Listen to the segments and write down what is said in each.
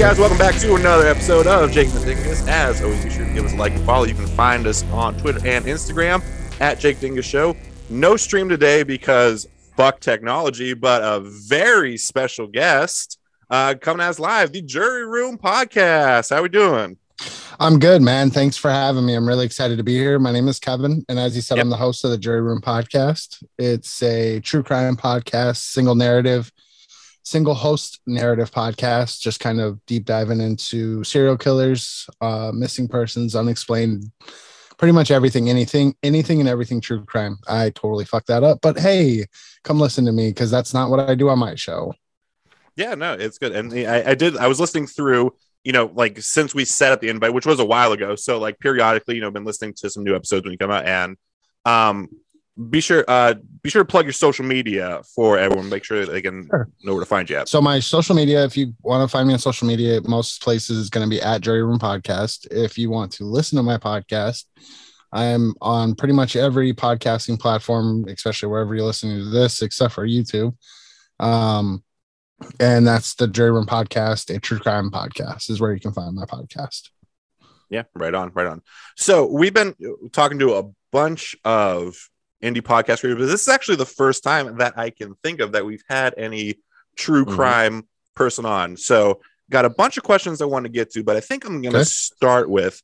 Guys, welcome back to another episode of Jake the Dingus. As always, be sure to give us a like and follow. You can find us on Twitter and Instagram at Jake Dingus Show. No stream today because fuck technology, but a very special guest uh, coming as live, the Jury Room Podcast. How we doing? I'm good, man. Thanks for having me. I'm really excited to be here. My name is Kevin, and as you said, yep. I'm the host of the Jury Room Podcast. It's a true crime podcast, single narrative single host narrative podcast, just kind of deep diving into serial killers, uh, missing persons, unexplained, pretty much everything, anything, anything and everything true crime. I totally fucked that up, but hey, come listen to me because that's not what I do on my show. Yeah, no, it's good. And I, I did, I was listening through, you know, like since we set up the invite, which was a while ago. So like periodically, you know, been listening to some new episodes when you come out and um be sure uh be sure to plug your social media for everyone. Make sure they can sure. know where to find you at. So my social media if you want to find me on social media most places is going to be at jury room podcast. If you want to listen to my podcast i'm on pretty much every podcasting platform especially wherever you're listening to this except for youtube. Um and that's the jury room podcast a true crime podcast is where you can find my podcast. Yeah right on right on. So we've been talking to a bunch of indie podcast creators. But this is actually the first time that I can think of that we've had any true mm-hmm. crime person on. So got a bunch of questions I want to get to, but I think I'm going to okay. start with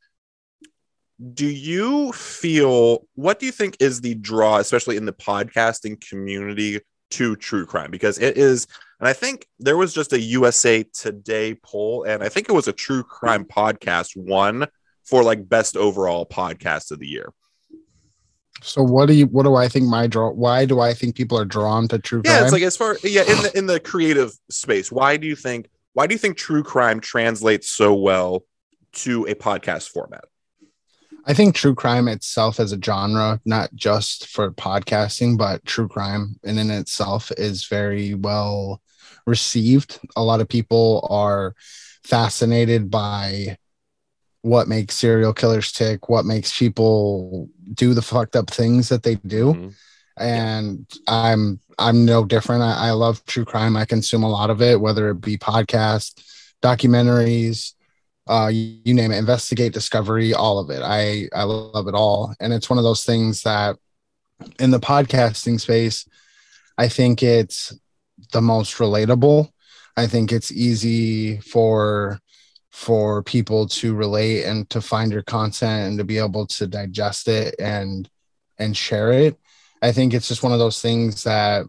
do you feel what do you think is the draw especially in the podcasting community to true crime because it is and i think there was just a usa today poll and i think it was a true crime podcast one for like best overall podcast of the year so what do you what do I think my draw why do I think people are drawn to true crime? Yeah, it's like as far yeah, in the in the creative space, why do you think why do you think true crime translates so well to a podcast format? I think true crime itself as a genre, not just for podcasting, but true crime in and itself is very well received. A lot of people are fascinated by what makes serial killers tick, what makes people do the fucked up things that they do. Mm-hmm. And I'm I'm no different. I, I, love true crime. I consume a lot of it, whether it be podcasts, documentaries, uh, you, you name it, investigate, discovery, all of it. I I love it all. And it's one of those things that in the podcasting space, I think it's the most relatable. I think it's easy for for people to relate and to find your content and to be able to digest it and and share it. I think it's just one of those things that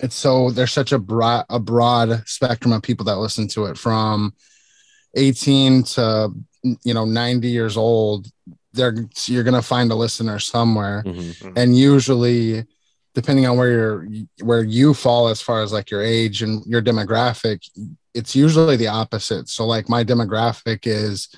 it's so there's such a broad a broad spectrum of people that listen to it from 18 to you know 90 years old. They're you're gonna find a listener somewhere. Mm-hmm, and usually depending on where you're where you fall as far as like your age and your demographic it's usually the opposite so like my demographic is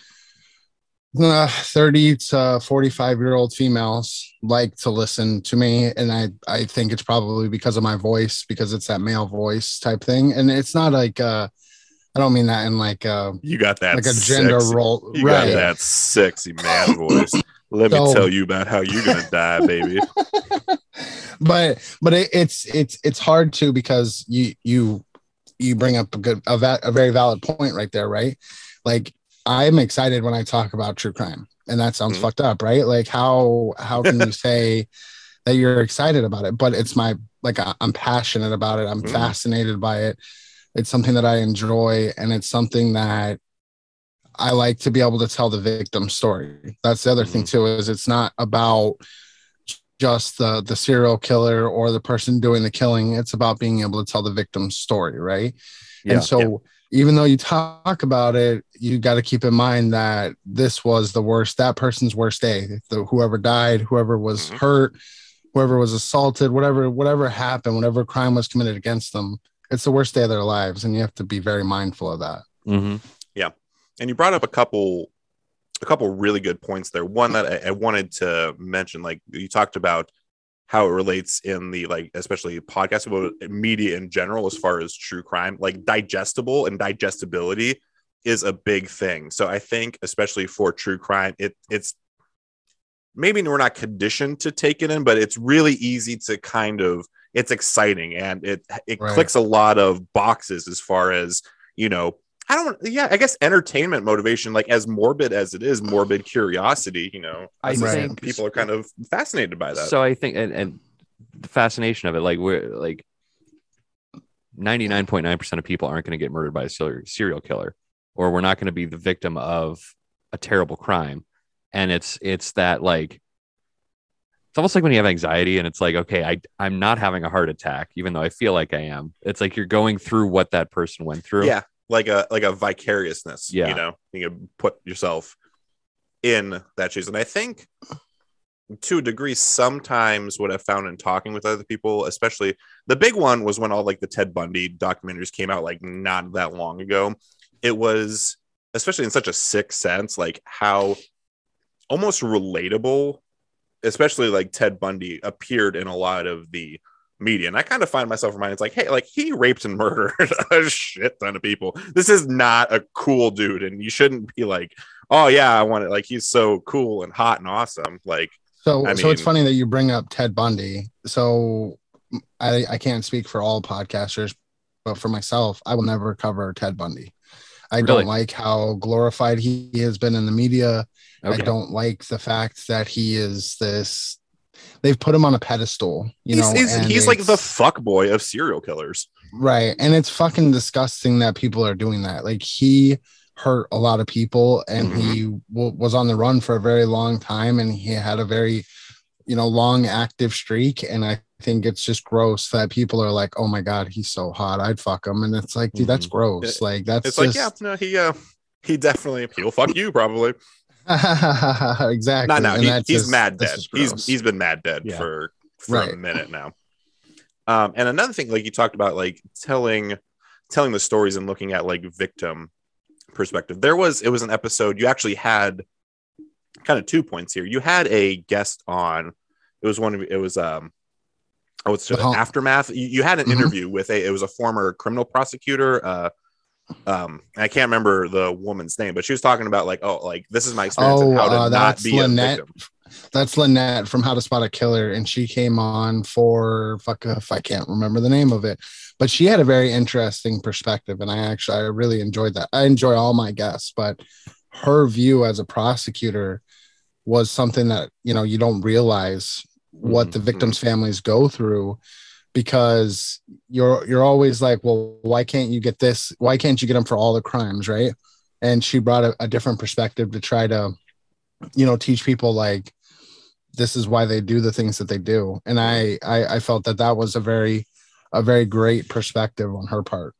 uh, 30 to 45 year old females like to listen to me and i i think it's probably because of my voice because it's that male voice type thing and it's not like uh I don't mean that in like uh you got that like a gender sexy, role. You right. got that sexy man voice. Let so, me tell you about how you're gonna die, baby. but but it, it's it's it's hard to because you you you bring up a good a, va- a very valid point right there, right? Like I'm excited when I talk about true crime, and that sounds mm-hmm. fucked up, right? Like how how can you say that you're excited about it? But it's my like I'm passionate about it. I'm mm-hmm. fascinated by it. It's something that I enjoy, and it's something that I like to be able to tell the victim story. That's the other mm-hmm. thing too, is it's not about just the the serial killer or the person doing the killing. It's about being able to tell the victim's story, right? Yeah, and so yeah. even though you talk about it, you got to keep in mind that this was the worst, that person's worst day. The, whoever died, whoever was mm-hmm. hurt, whoever was assaulted, whatever, whatever happened, whatever crime was committed against them, it's the worst day of their lives. And you have to be very mindful of that. Mm-hmm and you brought up a couple a couple really good points there. One that I, I, wanted to mention, like you talked about how it relates in the like, especially podcast about media in general, as far as true crime, like digestible and digestibility is a big thing. So I think, especially for true crime, it it's maybe we're not conditioned to take it in, but it's really easy to kind of it's exciting and it it right. clicks a lot of boxes as far as you know I don't. Yeah, I guess entertainment motivation, like as morbid as it is, morbid curiosity. You know, I I think think people are kind of fascinated by that. So I think, and, and the fascination of it, like we're like 99.9% of people aren't going to get murdered by a serial serial killer, or we're not going to be the victim of a terrible crime. And it's, it's that like, it's almost like when you have anxiety and it's like, okay, I, I'm not having a heart attack, even though I feel like I am. It's like you're going through what that person went through. yeah, like a like a vicariousness. Yeah. you know, you can put yourself in that shoes, and I think to a degree, sometimes what I've found in talking with other people, especially the big one was when all like the Ted Bundy documentaries came out like not that long ago. It was especially in such a sick sense, like how almost relatable, especially like Ted Bundy appeared in a lot of the media. And I kind of find myself reminded, it's like, hey, like he raped and murdered a shit ton of people. This is not a cool dude. And you shouldn't be like, oh yeah, I want it. Like he's so cool and hot and awesome. Like, So, I so it's funny that you bring up Ted Bundy. So, I I can't speak for all podcasters, but for myself, I will never cover Ted Bundy. I Really? don't like how glorified he has been in the media. I don't like the fact that he is this. They've put him on a pedestal, you he's, know. he's, he's like the fuck boy of serial killers. right, and it's fucking disgusting that people are doing that. Like he hurt a lot of people, and Mm-hmm. he w- was on the run for a very long time, and he had a very, you know, long active streak. And I think it's just gross that people are like, "Oh my god, he's so hot, I'd fuck him," and it's like, dude, that's gross. like that's Mm-hmm. It's just, like, yeah, no, he, uh, he definitely, he'll fuck you probably. exactly. No, no, and he, he's just- mad dead. He's he's been mad dead Yeah. for for a minute now. Um, and another thing, like you talked about, like telling telling the stories and looking at like victim perspective. There was it was an episode you actually had kind of two points here. You had a guest on. It was one of it was um oh it's The aftermath. You, you had an Mhm. interview with a it was a former criminal prosecutor. Uh, um, I can't remember the woman's name, but she was talking about like, oh, like this is my experience Oh, how to uh, not that's be Lynette. a victim. That's Lynette from How to Spot a Killer, and she came on for fuck if I can't remember the name of it, but she had a very interesting perspective, and I actually I really enjoyed that. I enjoy all my guests, but her view as a prosecutor was something that you know you don't realize what the Mhm. victims' families go through because you're you're always like, well, why can't you get this? Why can't you get them for all the crimes, right? And she brought a, a different perspective to try to, you know, teach people like this is why they do the things that they do. And I I, I felt that that was a very a very great perspective on her part.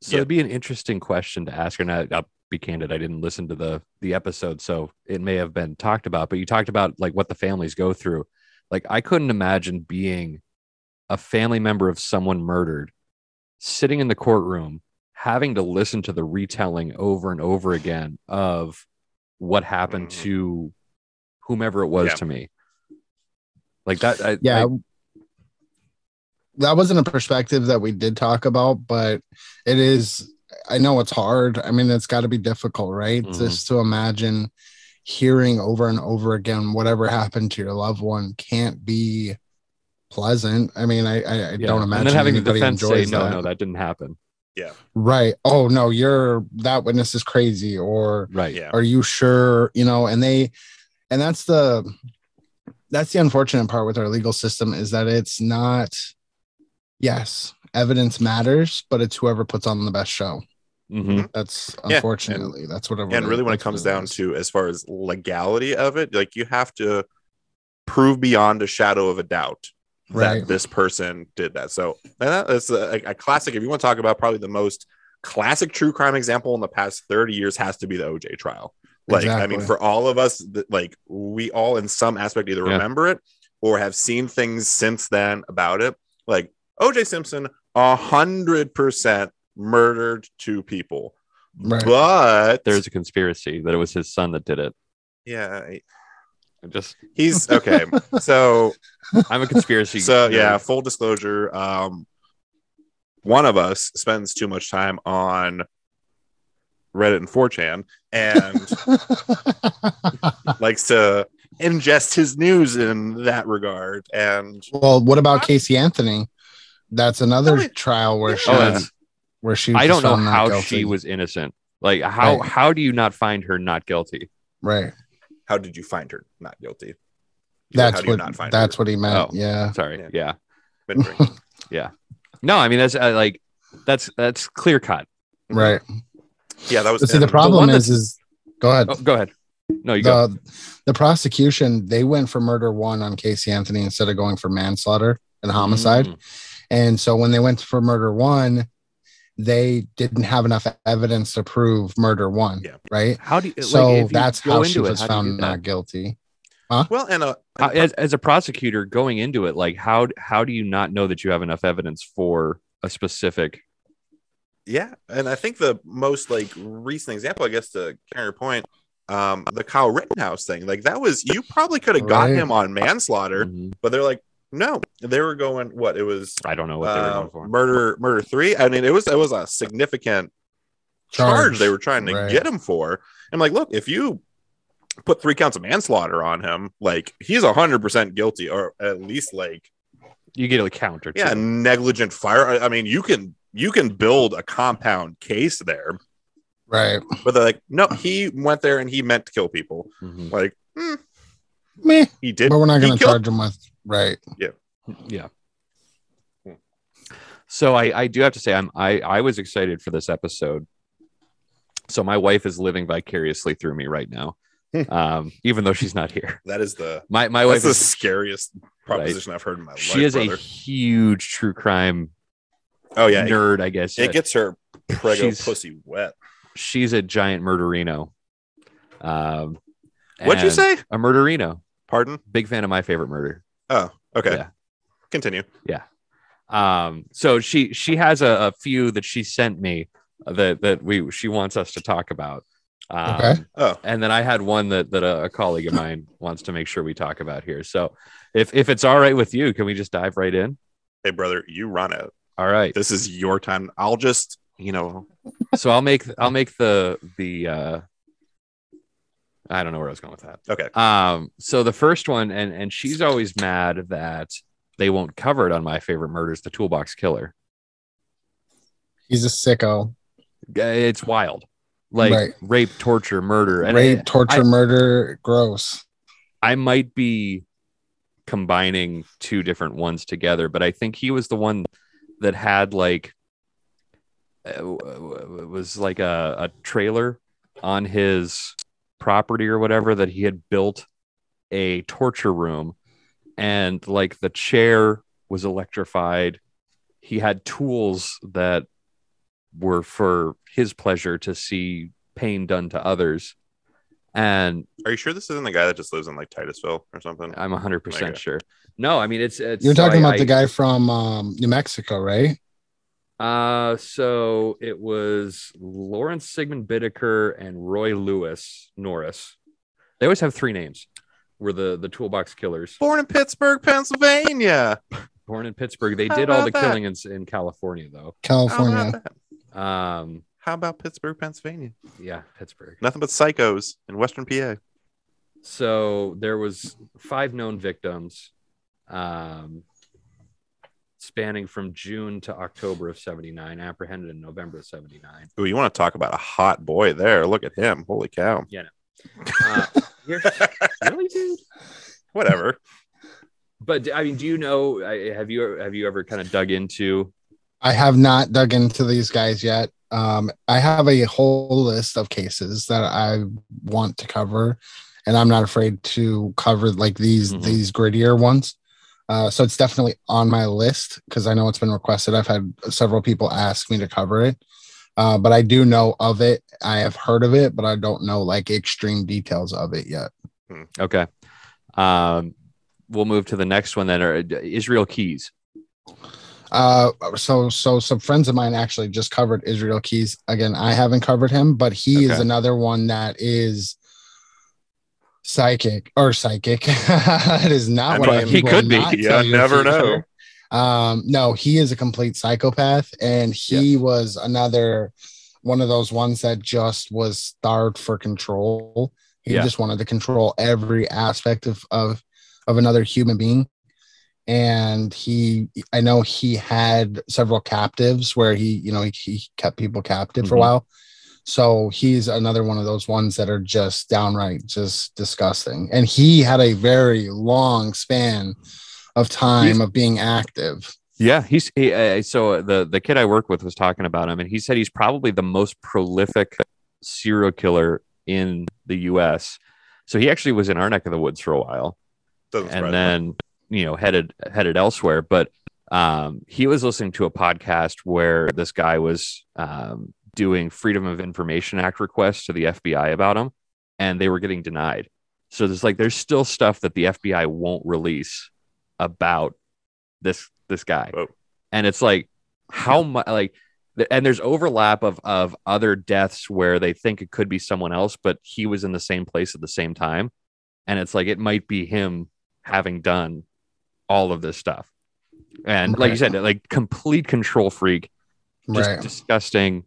So Yeah. it'd be an interesting question to ask her. And I, I'll be candid, I didn't listen to the the episode, so it may have been talked about. But you talked about like what the families go through. Like I couldn't imagine being a family member of someone murdered, sitting in the courtroom, having to listen to the retelling over and over again of what happened Mhm. to whomever it was Yeah. to me. Like that. I, Yeah. I- that wasn't a perspective that we did talk about, but it is I know it's hard. I mean, it's got to be difficult, right? Mhm. Just to imagine hearing over and over again whatever happened to your loved one can't be pleasant. I mean, I, I, I yeah. don't imagine And then having the anybody defense say, enjoys no, that. no, that didn't happen. Yeah. Right. Oh no, you're that witness is crazy, or Right. Yeah. are you sure? You know, and they, and that's the, that's the unfortunate part with our legal system is that it's not. Yes, evidence matters, but it's whoever puts on the best show. hmm That's Yeah, unfortunately that's what. and really when it comes down is. to as far as legality of it like you have to prove beyond a shadow of a doubt Right. that this person did that so and that is a, a classic if you want to talk about probably the most classic true crime example in the past 30 years has to be the oj trial like i mean for all of us like we all in some aspect either Yeah. remember it or have seen things since then about it like oj simpson a hundred percent murdered two people Right. but There's a conspiracy that it was his son that did it. yeah I- I just He's okay. so I'm a conspiracy. so yeah, full disclosure. Um one of us spends too much time on Reddit and 4chan and likes to ingest his news in that regard. And well, what about Casey Anthony? That's another Tell me- trial where she Oh, that's where she was I don't know how guilty. she was innocent. Like how Right. how do you not find her not guilty? right. How did you find her not guilty? You That's how what not find that's her? what he meant. Oh. Yeah. Sorry. Yeah. Yeah. Been drinking. No, I mean that's uh, like that's that's clear cut. Right. Yeah, that was. See, the problem one is, is go ahead. Oh, go ahead. No, you go. the the prosecution they went for murder one on Casey Anthony instead of going for manslaughter and homicide. Mm. And so when they went for murder one, they didn't have enough evidence to prove murder one. Yeah. Right. How do you? So like, you that's how she it, was how found not guilty. Well, and uh, How- as, as a prosecutor going into it, like how how do you not know that you have enough evidence for a specific? Yeah, and I think the most like recent example, I guess, to carry your point, um, the Kyle Rittenhouse thing, like that was you probably could have got Right. him on manslaughter, Mhm. but they're like, no, they were going what it was I don't know what they were uh, going for. murder, murder three. I mean, it was it was a significant charge, Charge, they were trying to right. get him for. I'm like, look, if you put three counts of manslaughter on him, like he's hundred percent guilty, or at least like You get a counter. yeah, too. negligent fire. I, I mean, you can you can build a compound case there. Right. But they're like, no, he went there and he meant to kill people. Mhm. Like, hmm, Meh. he did. But we're not going to killed- charge him with right. Yeah. Hmm. So I, I do have to say I'm I, I was excited for this episode. So my wife is living vicariously through me right now. Hmm. um, even though she's not here. That is the My my that's wife the scariest proposition I've heard in my life. she is brother. a huge true crime oh yeah, it, nerd, I guess. it gets her prego She's- pussy wet. she's a giant murderino. Um What'd you say? A murderino. Pardon? Big fan of my favorite murder. Oh, okay. Yeah. Continue. Yeah. Um, so she she has a, a few that she sent me that that we she wants us to talk about. Um, Okay. Oh, and then I had one that that a, a colleague of mine wants to make sure we talk about here. So if if it's all right with you, can we just dive right in? hey brother, you run it. All right. This is your time. I'll just, you know, So I'll make I'll make the the uh I don't know where I was going with that. okay. Um, so the first one, and and she's always mad that they won't cover it on my favorite murders, the toolbox killer. He's a sicko. It's wild, like Right. rape, torture, murder, and Rape, I- torture, I- murder, gross. I might be combining two different ones together, but I think he was the one that had like uh, it was like a, a trailer on his property or whatever that he had built a torture room and like the chair was electrified he had tools that were for his pleasure to see pain done to others and Are you sure this isn't the guy that just lives in like Titusville or something? I'm 100% Okay. sure. No, I mean it's it's You're talking I- about the guy from um, New Mexico, right? Uh so it was Lawrence Sigmund Bittaker and Roy Lewis Norris. They always have three names. Were the the toolbox killers Born in Pittsburgh, Pennsylvania. born in Pittsburgh? They How did all the about that? killing in, in California though. California. about that? Um How about Pittsburgh, Pennsylvania? yeah, Pittsburgh. Nothing but psychos in Western PA. So there was five known victims um spanning from June to October of 79, apprehended in November of 79. Ooh, you want to talk about a hot boy there? Look at him. Holy cow. Uh, you're- really, dude? Whatever. But I mean, do you know? Have you have you ever kind of dug into? I have not dug into these guys yet. Um, I have a whole list of cases that I want to cover, and I'm not afraid to cover like these Mhm. these grittier ones. Uh, so it's definitely on my list because I know it's been requested. I've had several people ask me to cover it, uh, but I do know of it. I have heard of it, but I don't know like extreme details of it yet. Okay, um, we'll move to the next one then. Or Israel Keyes. Uh, so so some friends of mine actually just covered Israel Keyes. Again, I haven't covered him, but he is another one that is psychic or psychic. it is not I what mean, I am he will could be. not You tell you never if he- know. Um, no, he is a complete psychopath, and he was another one of those ones that just was starved for control. He Yeah. just wanted to control every aspect of of of another human being. and he i know he had several captives where he you know he, he kept people captive for a Mhm. while so he's another one of those ones that are just downright just disgusting and he had a very long span of time He's- of being active Yeah, he's he, uh, so the the kid I work with was talking about him, and he said he's probably the most prolific serial killer in the U.S. So he actually was in our neck of the woods for a while, Doesn't surprise and me. then you know headed headed elsewhere. But um, he was listening to a podcast where this guy was um, doing Freedom of Information Act requests to the FBI about him, and they were getting denied. So there's like there's still stuff that the FBI won't release about this this guy, Whoa. and it's like how much like. And there's overlap of of other deaths where they think it could be someone else, but he was in the same place at the same time, and it's like it might be him having done all of this stuff. And like you said, like complete control freak, just right disgusting.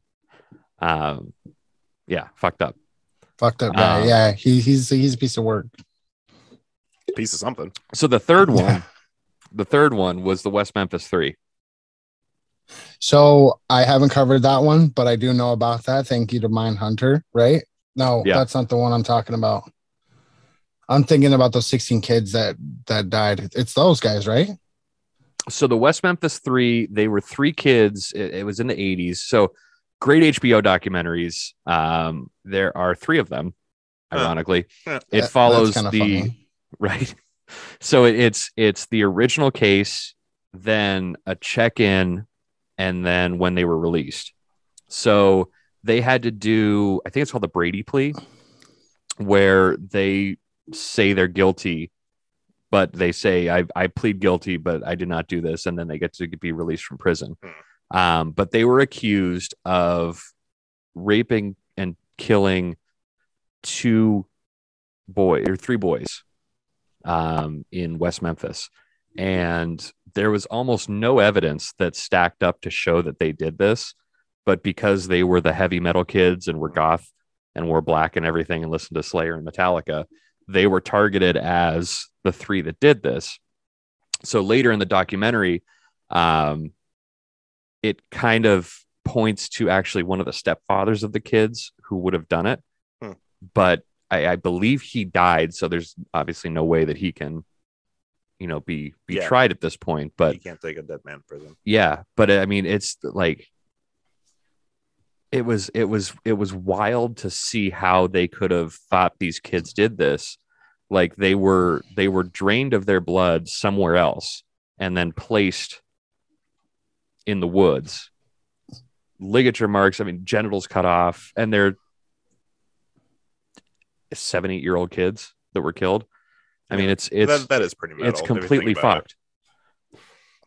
Um, yeah, fucked up. fucked up guy Um, yeah he, he's he's a piece of work piece of something. So the third one, Yeah. The third one was the West Memphis Three. So I haven't covered that one, but I do know about that. Thank you to Mindhunter, right? No, Yeah. that's not the one I'm talking about. I'm thinking about those 16 kids that that died. It's those guys, right? So the West Memphis Three, they were three kids. It, it was in the '80s. So great HBO documentaries. Um, there are three of them. Huh. Ironically, Yeah. it That- follows the funny. right. So it's it's the original case, then a check in, and then when they were released. So they had to do, I think it's called the Brady plea, where they say they're guilty, but they say I I plead guilty, but I did not do this, and then they get to be released from prison. Um, but they were accused of raping and killing two boys or three boys um, in West Memphis, and there was almost no evidence that stacked up to show that they did this. But because they were the heavy metal kids and were goth and wore black and everything and listened to Slayer and Metallica, they were targeted as the three that did this. So later in the documentary, um, it kind of points to actually one of the stepfathers of the kids who would have done it. Hmm. But I, I believe he died, so there's obviously no way that he can, you know, be be Yeah. tried at this point. But you can't take a dead man to prison. yeah, but I mean, it's like it was it was it was wild to see how they could have thought these kids did this. Like they were they were drained of their blood somewhere else and then placed in the woods. Ligature marks, I mean, genitals cut off, and they're seven, eight year old kids that were killed. I mean, it's it's that, that is pretty metal. it's if you think completely about it. fucked.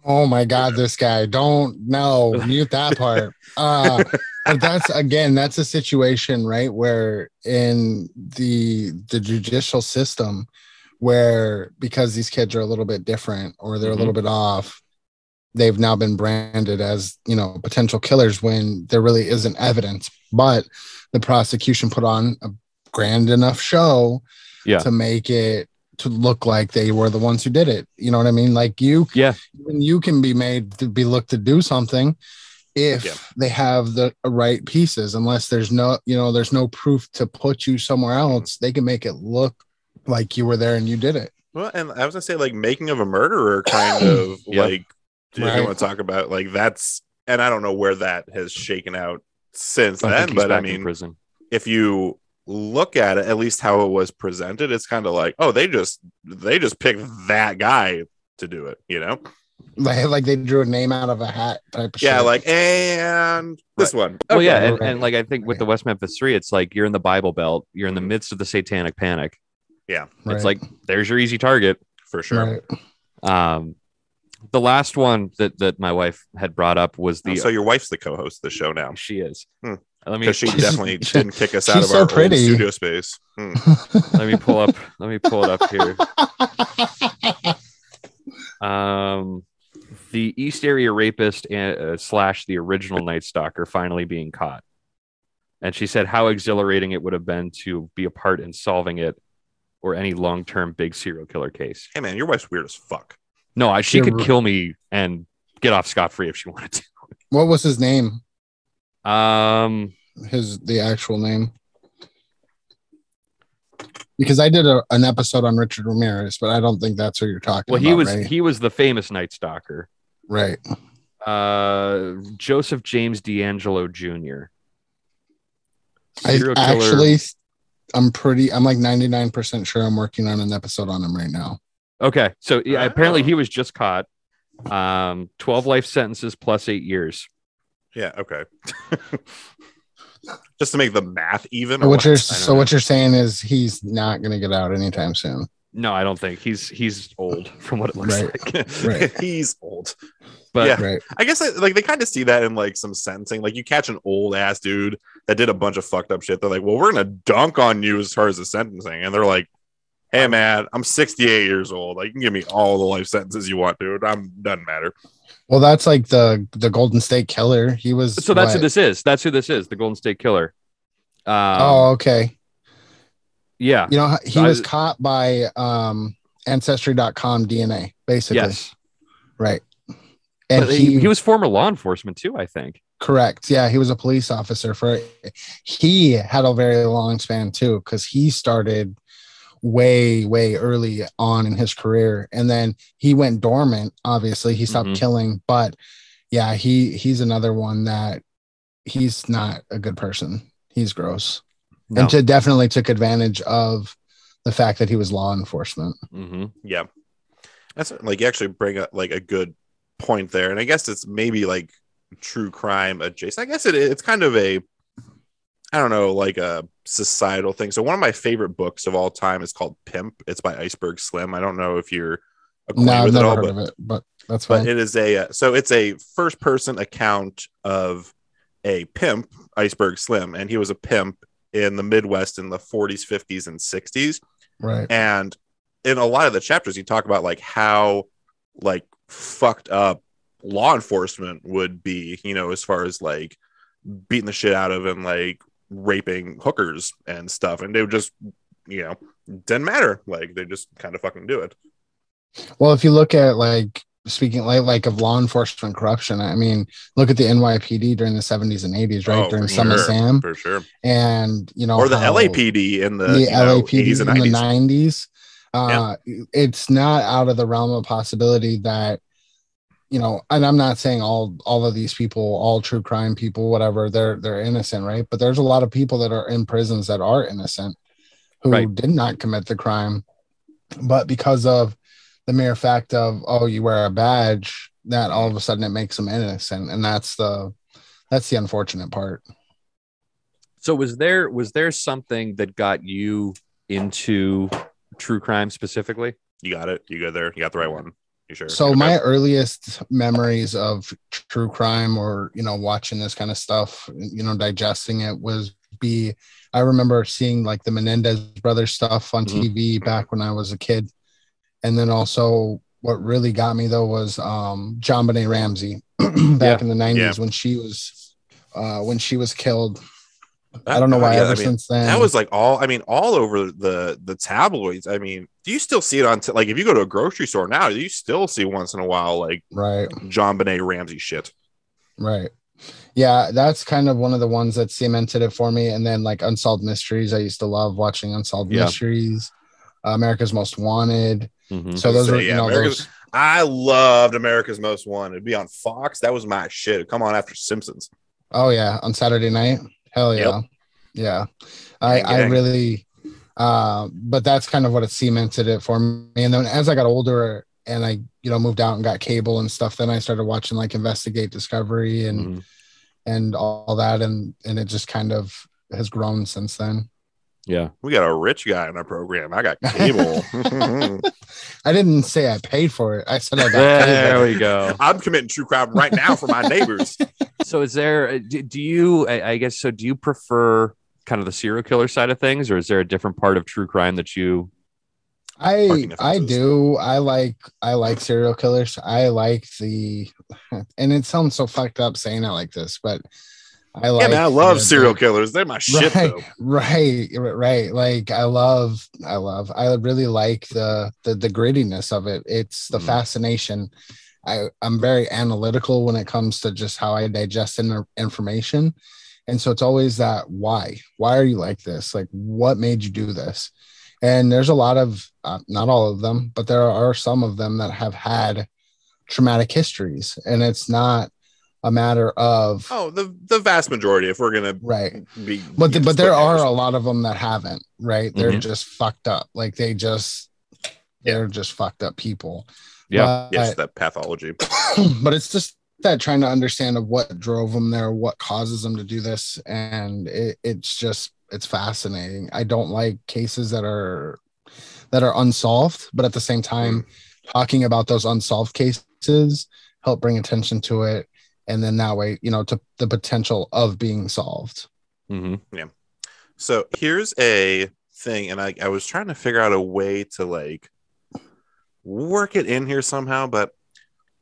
Oh my god, this guy. Don't no mute that part. Uh but that's again, that's a situation, right? Where in the the judicial system where because these kids are a little bit different or they're a little bit off, they've now been branded as, you know, potential killers when there really isn't evidence. But the prosecution put on a grand enough show Yeah. to make it to look like they were the ones who did it. You know what I mean? Like you Yeah. even you can be made to be looked to do something if Yeah. they have the right pieces unless there's no you know there's no proof to put you somewhere else they can make it look like you were there and you did it Well, and I was gonna say like making of a murderer, kind of Yeah. like if Right. you want to talk about like that's, and I don't know where that has shaken out since I then, but I mean, prison. if you look at it, at least how it was presented, it's kind of like, oh, they just they just picked that guy to do it, you know? like, like they drew a name out of a hat type of Yeah, shit. like and this one. Well, Okay. yeah, and, and like I think with the West Memphis Three, it's like you're in the Bible Belt, you're in the Mhm. midst of the Satanic Panic. yeah, Right. It's like there's your easy target. for sure. right. Um, the last one that that my wife had brought up was the Oh, so your wife's the co-host of the show now she is. Hmm. Let me she definitely didn't kick us out of so our pretty. old studio space. Hmm. let me pull up. Let me pull it up here. Um, the East Area rapist and uh, slash the original Night Stalker finally being caught, and she said how exhilarating it would have been to be a part in solving it, or any long term big serial killer case. Hey man, your wife's weird as fuck. No, I, she You're could r- kill me and get off scot free if she wanted to. What was his name? Um, His the actual name. Because I did a, an episode on Richard Ramirez, but I don't think that's what you're talking about. well, about. he was right? he was the famous Night Stalker. right. Uh, Joseph James DeAngelo Jr. I Serial killer- actually, I'm pretty. I'm like 99 percent sure I'm working on an episode on him right now. Okay, so yeah, apparently he was just caught. Um, twelve life sentences plus eight years. Yeah. Okay. Just to make the math even. So what you're what? so what you're saying is he's not going to get out anytime soon. No, I don't think he's he's old from what it looks Right. like. Right. He's old. But Yeah. Right. I guess like they kind of see that in like some sentencing. Like you catch an old ass dude that did a bunch of fucked up shit. They're like, well, we're gonna dunk on you as far as the sentencing, and they're like, hey man, I'm 68 years old. Like you can give me all the life sentences you want, dude. I'm doesn't matter. Well, that's like the the Golden State Killer. He was so that's who this is. That's who this is. The Golden State Killer. Um, oh, okay. yeah. You know, he I- was caught by um ancestry.com DNA, basically. Yes. Right. And he, he was former law enforcement too. I think. correct. Yeah, he was a police officer for he had a very long span too, because he started way, way early on in his career. And then he went dormant, obviously. He stopped Mhm. killing, but yeah, he he's another one that he's not a good person. He's gross. No. and to definitely took advantage of the fact that he was law enforcement. hmm Yeah, that's like you actually bring up like a good point there, and I guess it's maybe like true crime adjacent. I guess it it's kind of a I don't know like a societal thing. So one of my favorite books of all time is called Pimp. It's by Iceberg Slim. I don't know if you're acquainted No, with it all, but of it, but that's but it is a uh, so it's a first person account of a pimp iceberg slim and he was a pimp in the midwest in the 40s 50s and 60s right. and in a lot of the chapters you talk about like how like fucked up law enforcement would be you know as far as like beating the shit out of and like raping hookers and stuff and they would just you know didn't matter like they just kind of fucking do it Well, if you look at like speaking like like of law enforcement corruption, I mean, look at the NYPD during the 70s and 80s, right? Oh, during sure, Sam. for sure and you know or the LAPD in the, the you know, LAPD 80s and in the 90s. 90s. Uh, It's not out of the realm of possibility that, you know, and I'm not saying all all of these people, all true crime people, whatever, they're they're innocent, right? But there's a lot of people that are in prisons that are innocent, who Right. did not commit the crime, but because of the mere fact of oh, you wear a badge, that all of a sudden it makes them innocent, and that's the that's the unfortunate part. So was there was there something that got you into true crime specifically? You got it. You go there. You got the right one. Sure? So Okay. my earliest memories of true crime or you know watching this kind of stuff, you know digesting it was be I remember seeing like the Menendez brothers stuff on Mhm. TV back when I was a kid. And then also what really got me though was um JonBenét Ramsey back Yeah. in the 90s Yeah. when she was uh when she was killed. I don't know why yeah, ever I mean, since then. that was like all. I mean, all over the the tabloids. I mean, do you still see it on? T- like, if you go to a grocery store now, Do you still see once in a while like right. JonBenét Ramsey shit. Right. Yeah, that's kind of one of the ones that cemented it for me. And then like Unsolved Mysteries, I used to love watching Unsolved Yeah. Mysteries, uh, America's Most Wanted. Mhm. So those Say, were, yeah, you know, America's- those. I loved America's Most Wanted. It'd be on Fox. That was my shit. Come on after Simpsons. Oh yeah, on Saturday night. Hell yeah, Yep. yeah. I I really, uh, but that's kind of what it cemented it for me. And then as I got older and I, you know, moved out and got cable and stuff, then I started watching like Investigate Discovery and Mhm. and all that, and and it just kind of has grown since then. Yeah. We got a rich guy in our program. I got cable. I didn't say I paid for it. I said I got There cable. we go. I'm committing true crime right now for my neighbors. So is there do, do you I, I guess so do you prefer kind of the serial killer side of things or is there a different part of true crime that you I I do. I like I like serial killers. I like the and it sounds so fucked up saying it like this, but I like yeah, man, I love the- serial killers. They're my shit right, though. right, right, right. Like I love, I love, I really like the the the grittiness of it. It's the Mhm. fascination. I I'm very analytical when it comes to just how I digest in- information, and so it's always that why? Why are you like this? Like what made you do this? And there's a lot of uh, not all of them, but there are some of them that have had traumatic histories, and it's not a matter of Oh, the the vast majority. If we're gonna right be, but the, but there are a lot of them that haven't right they're Mhm. just fucked up like they just they're just fucked up people Yeah. yes, but, that pathology. but it's just that trying to understand of what drove them there what causes them to do this. And it, it's just it's fascinating. I don't like cases that are that are unsolved but at the same time talking about those unsolved cases help bring attention to it. And then that way you know to the potential of being solved. Hmm So here's a thing, and I, I was trying to figure out a way to like work it in here somehow, but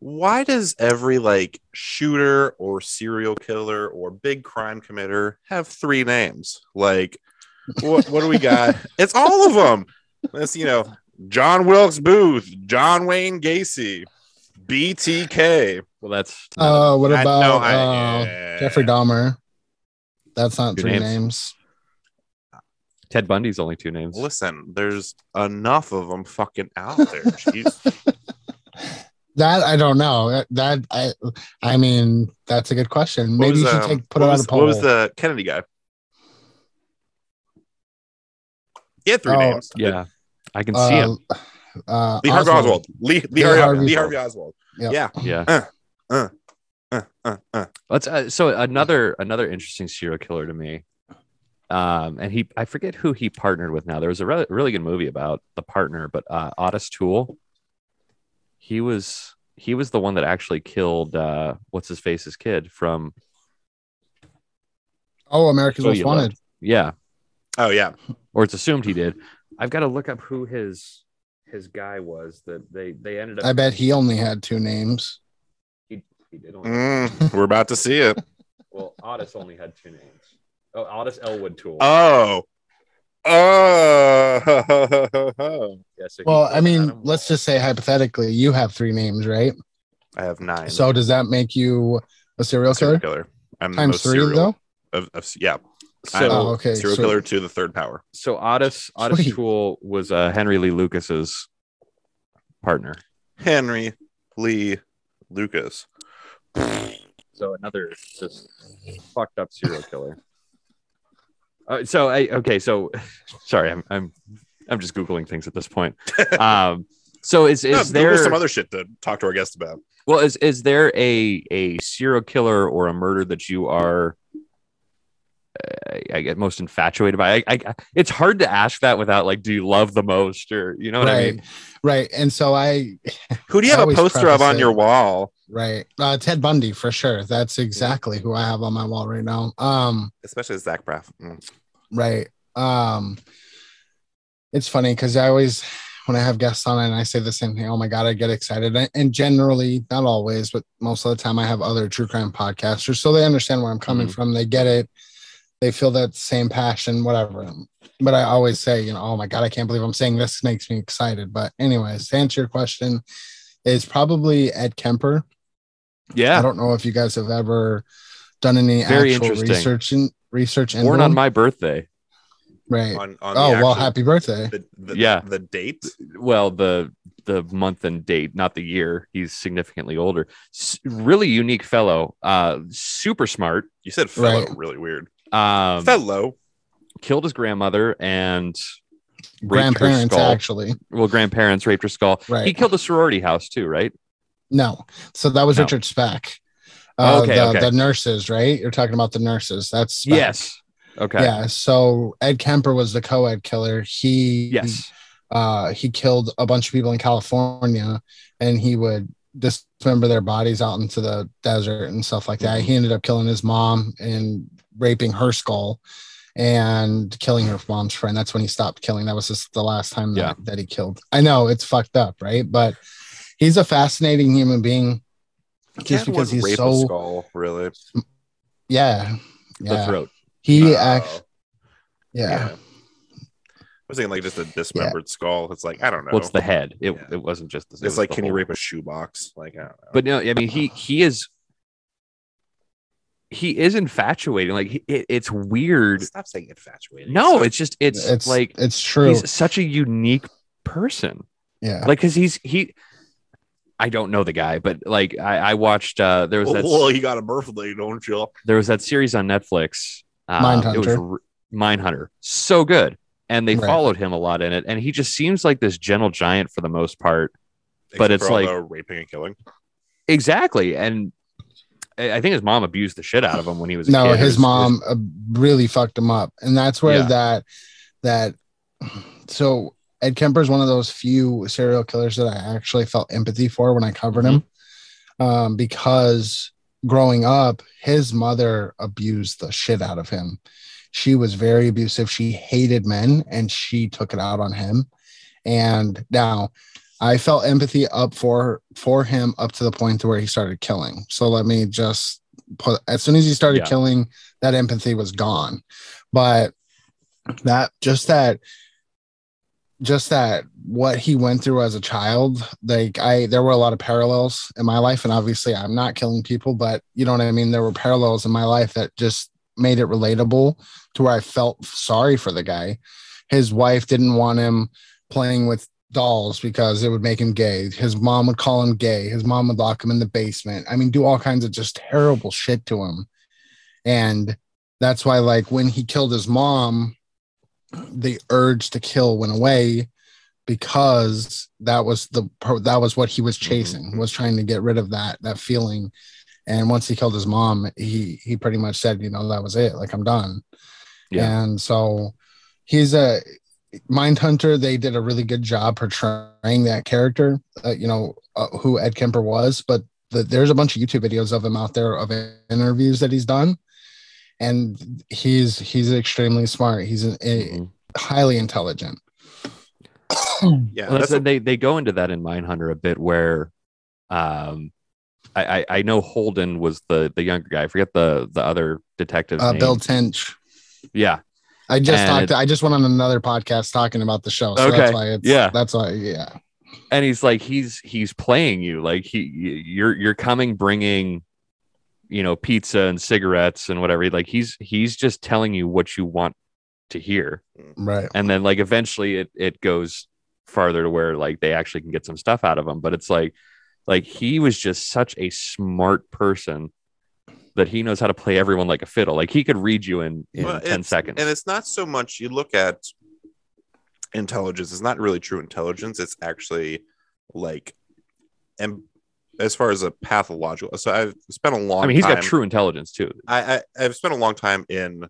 why does every like shooter or serial killer or big crime committer have three names? Like, what what do we got? it's all of them. It's you know John Wilkes Booth, John Wayne Gacy, BTK. Well, that's uh what I- about no, I- uh, yeah. Jeffrey Dahmer. That's not Two three names. names. Ted Bundy's only two names. Listen, there's enough of them fucking out there. Jeez. That I don't know. That, that I I mean that's a good question. What Maybe was, you should um, take put what it on was, a poll. What was the Kennedy guy? Yeah, had three Oh, names. Yeah, I can see him. uh, uh, Lee Harvey Oswald. Oswald. Lee, Lee, Lee Harvey, Harvey Lee Oswald. Harvey Oswald. Yep. Yeah. Yeah. Uh, uh, uh. Let's uh, so another another interesting serial killer to me. Um, and he I forget who he partnered with now. There was a re- really good movie about the partner, but uh Otis Toole. He was he was the one that actually killed uh what's his face's kid from Oh, America's Show Most Wanted. Loved. yeah, Oh yeah. or it's assumed he did. I've got to look up who his his guy was that they they ended up I bet he only had two names. he, he did only Mm, we're about to see it. well Otis only had two names. Oh, Otis Elwood Toole. Oh. Oh. yeah, so he Well, I mean, Adam let's just say hypothetically, you have three names, right? I have nine. So does that make you a serial serial killer? killer. I'm the Times most three, serial though. Of, of, yeah. So, I'm Oh, okay. serial so- killer to the third power. so Otis Otis Sweet. Toole was uh, Henry Lee Lucas's partner. Henry Lee Lucas. So another just fucked up serial killer. Uh, so I okay. So sorry, I'm I'm I'm just googling things at this point. Um, so is is Google there some other shit to talk to our guest about? well is is there a a serial killer or a murder that you are I get most infatuated by? I, I it's hard to ask that without like, do you love the most or you know what I right, mean? right. And so I, Who do you I have a poster of on it- your wall? right, uh, Ted Bundy for sure. That's exactly who I have on my wall right now. Um, Especially Zach Braff. Mm. right. Um, it's funny because I always, when I have guests on and I say the same thing, oh my god, I get excited. And- And generally, not always, but most of the time, I have other true crime podcasters, so they understand where I'm coming Mhm. from. They get it. They feel that same passion, whatever. But I always say, you know, oh my god, I can't believe I'm saying this. Makes me excited. But anyways, to answer your question, is probably Ed Kemper. Yeah. I don't know if you guys have ever done any Very actual interesting. research in research into born on my birthday. right. On, on Oh the well, happy birthday. The, the, Yeah. The date. well the the month and date not the year he's significantly older S- really unique fellow uh super smart You said fellow Right. really weird. Um fellow. killed his grandmother and raped her Grandparents skull. actually. well grandparents raped her skull Right. he killed a sorority house too right No. So that was No. Richard Speck. Uh, Okay, the, okay. the nurses, right? You're talking about the nurses. That's Speck. yes okay Yeah. So Ed Kemper was the co-ed killer. He yes uh he killed a bunch of people in California and he would dismember their bodies out into the desert and stuff like that. Mhm. He ended up killing his mom and raping her skull and killing her mom's friend. That's when he stopped killing. That was just the last time that, Yeah. that he killed. I know it's fucked up, right? But he's a fascinating human being just because he's rape a so skull, really. yeah the Yeah. throat. He Oh, act yeah. I was thinking like just a dismembered skull. It's like I don't know. What's the head? It, Yeah. it wasn't just the. it's was like the can you rape a shoebox? Like I don't know. But no, I mean he he is he is infatuating. Like it, it's weird. stop saying infatuated. No, it's just it's, It's like it's true. he's such a unique person. yeah. Like because he's he. I don't know the guy, but like I, I watched. uh There was that well, he got a birthday, don't you? there was that series on Netflix. Um, It was Mindhunter. R- Mindhunter, so good, and they Right. followed him a lot in it, and he just seems like this gentle giant for the most part. But it's like- the raping and killing. Exactly, and I think his mom abused the shit out of him when he was a no, kid. his His- mom uh, really fucked him up, and that's where Yeah. that that. So Ed Kemper is one of those few serial killers that I actually felt empathy for when I covered him, Mm-hmm. um, because growing up, his mother abused the shit out of him. She was very abusive. She hated men, and she took it out on him. And now, I felt empathy up for for him up to the point to where he started killing. So let me just put as soon as he started Yeah. killing, that empathy was gone. But that just that just that what he went through as a child like i there were a lot of parallels in my life and obviously i'm not killing people but you know what i mean there were parallels in my life that just made it relatable to where i felt sorry for the guy his wife didn't want him playing with dolls because it would make him gay. His mom would call him gay. His mom would lock him in the basement. I mean do all kinds of just terrible shit to him. And that's why like when he killed his mom the urge to kill went away because that was the that was what he was chasing Mhm. was trying to get rid of that that feeling. And once he killed his mom he he pretty much said you know that was it. Like i'm done. Yeah. and so he's a Mindhunter they did a really good job portraying that character uh, you know uh, who ed kemper was but the, there's a bunch of youtube videos of him out there of interviews that he's done and he's he's extremely smart he's an, a, Mhm. highly intelligent Yeah, Well, that's that's they they go into that in Mindhunter a bit where, um, I, I I know Holden was the the younger guy. I forget the the other detective. uh, bill tench Yeah, i just And talked i just went on another podcast talking about the show so Okay. that's why it's Yeah. that's why yeah. And he's like he's he's playing you. Like he you're you're coming bringing you know pizza and cigarettes and whatever. Like he's he's just telling you what you want to hear. Right. And then like eventually it it goes farther to where like they actually can get some stuff out of him. But it's like like he was just such a smart person that he knows how to play everyone like a fiddle like he could read you in in Well, 10 seconds And it's not so much you look at intelligence, it's not really true intelligence. It's actually like, and as far as a pathological, so I've spent a long i mean he's time, got true intelligence too I, I I've spent a long time in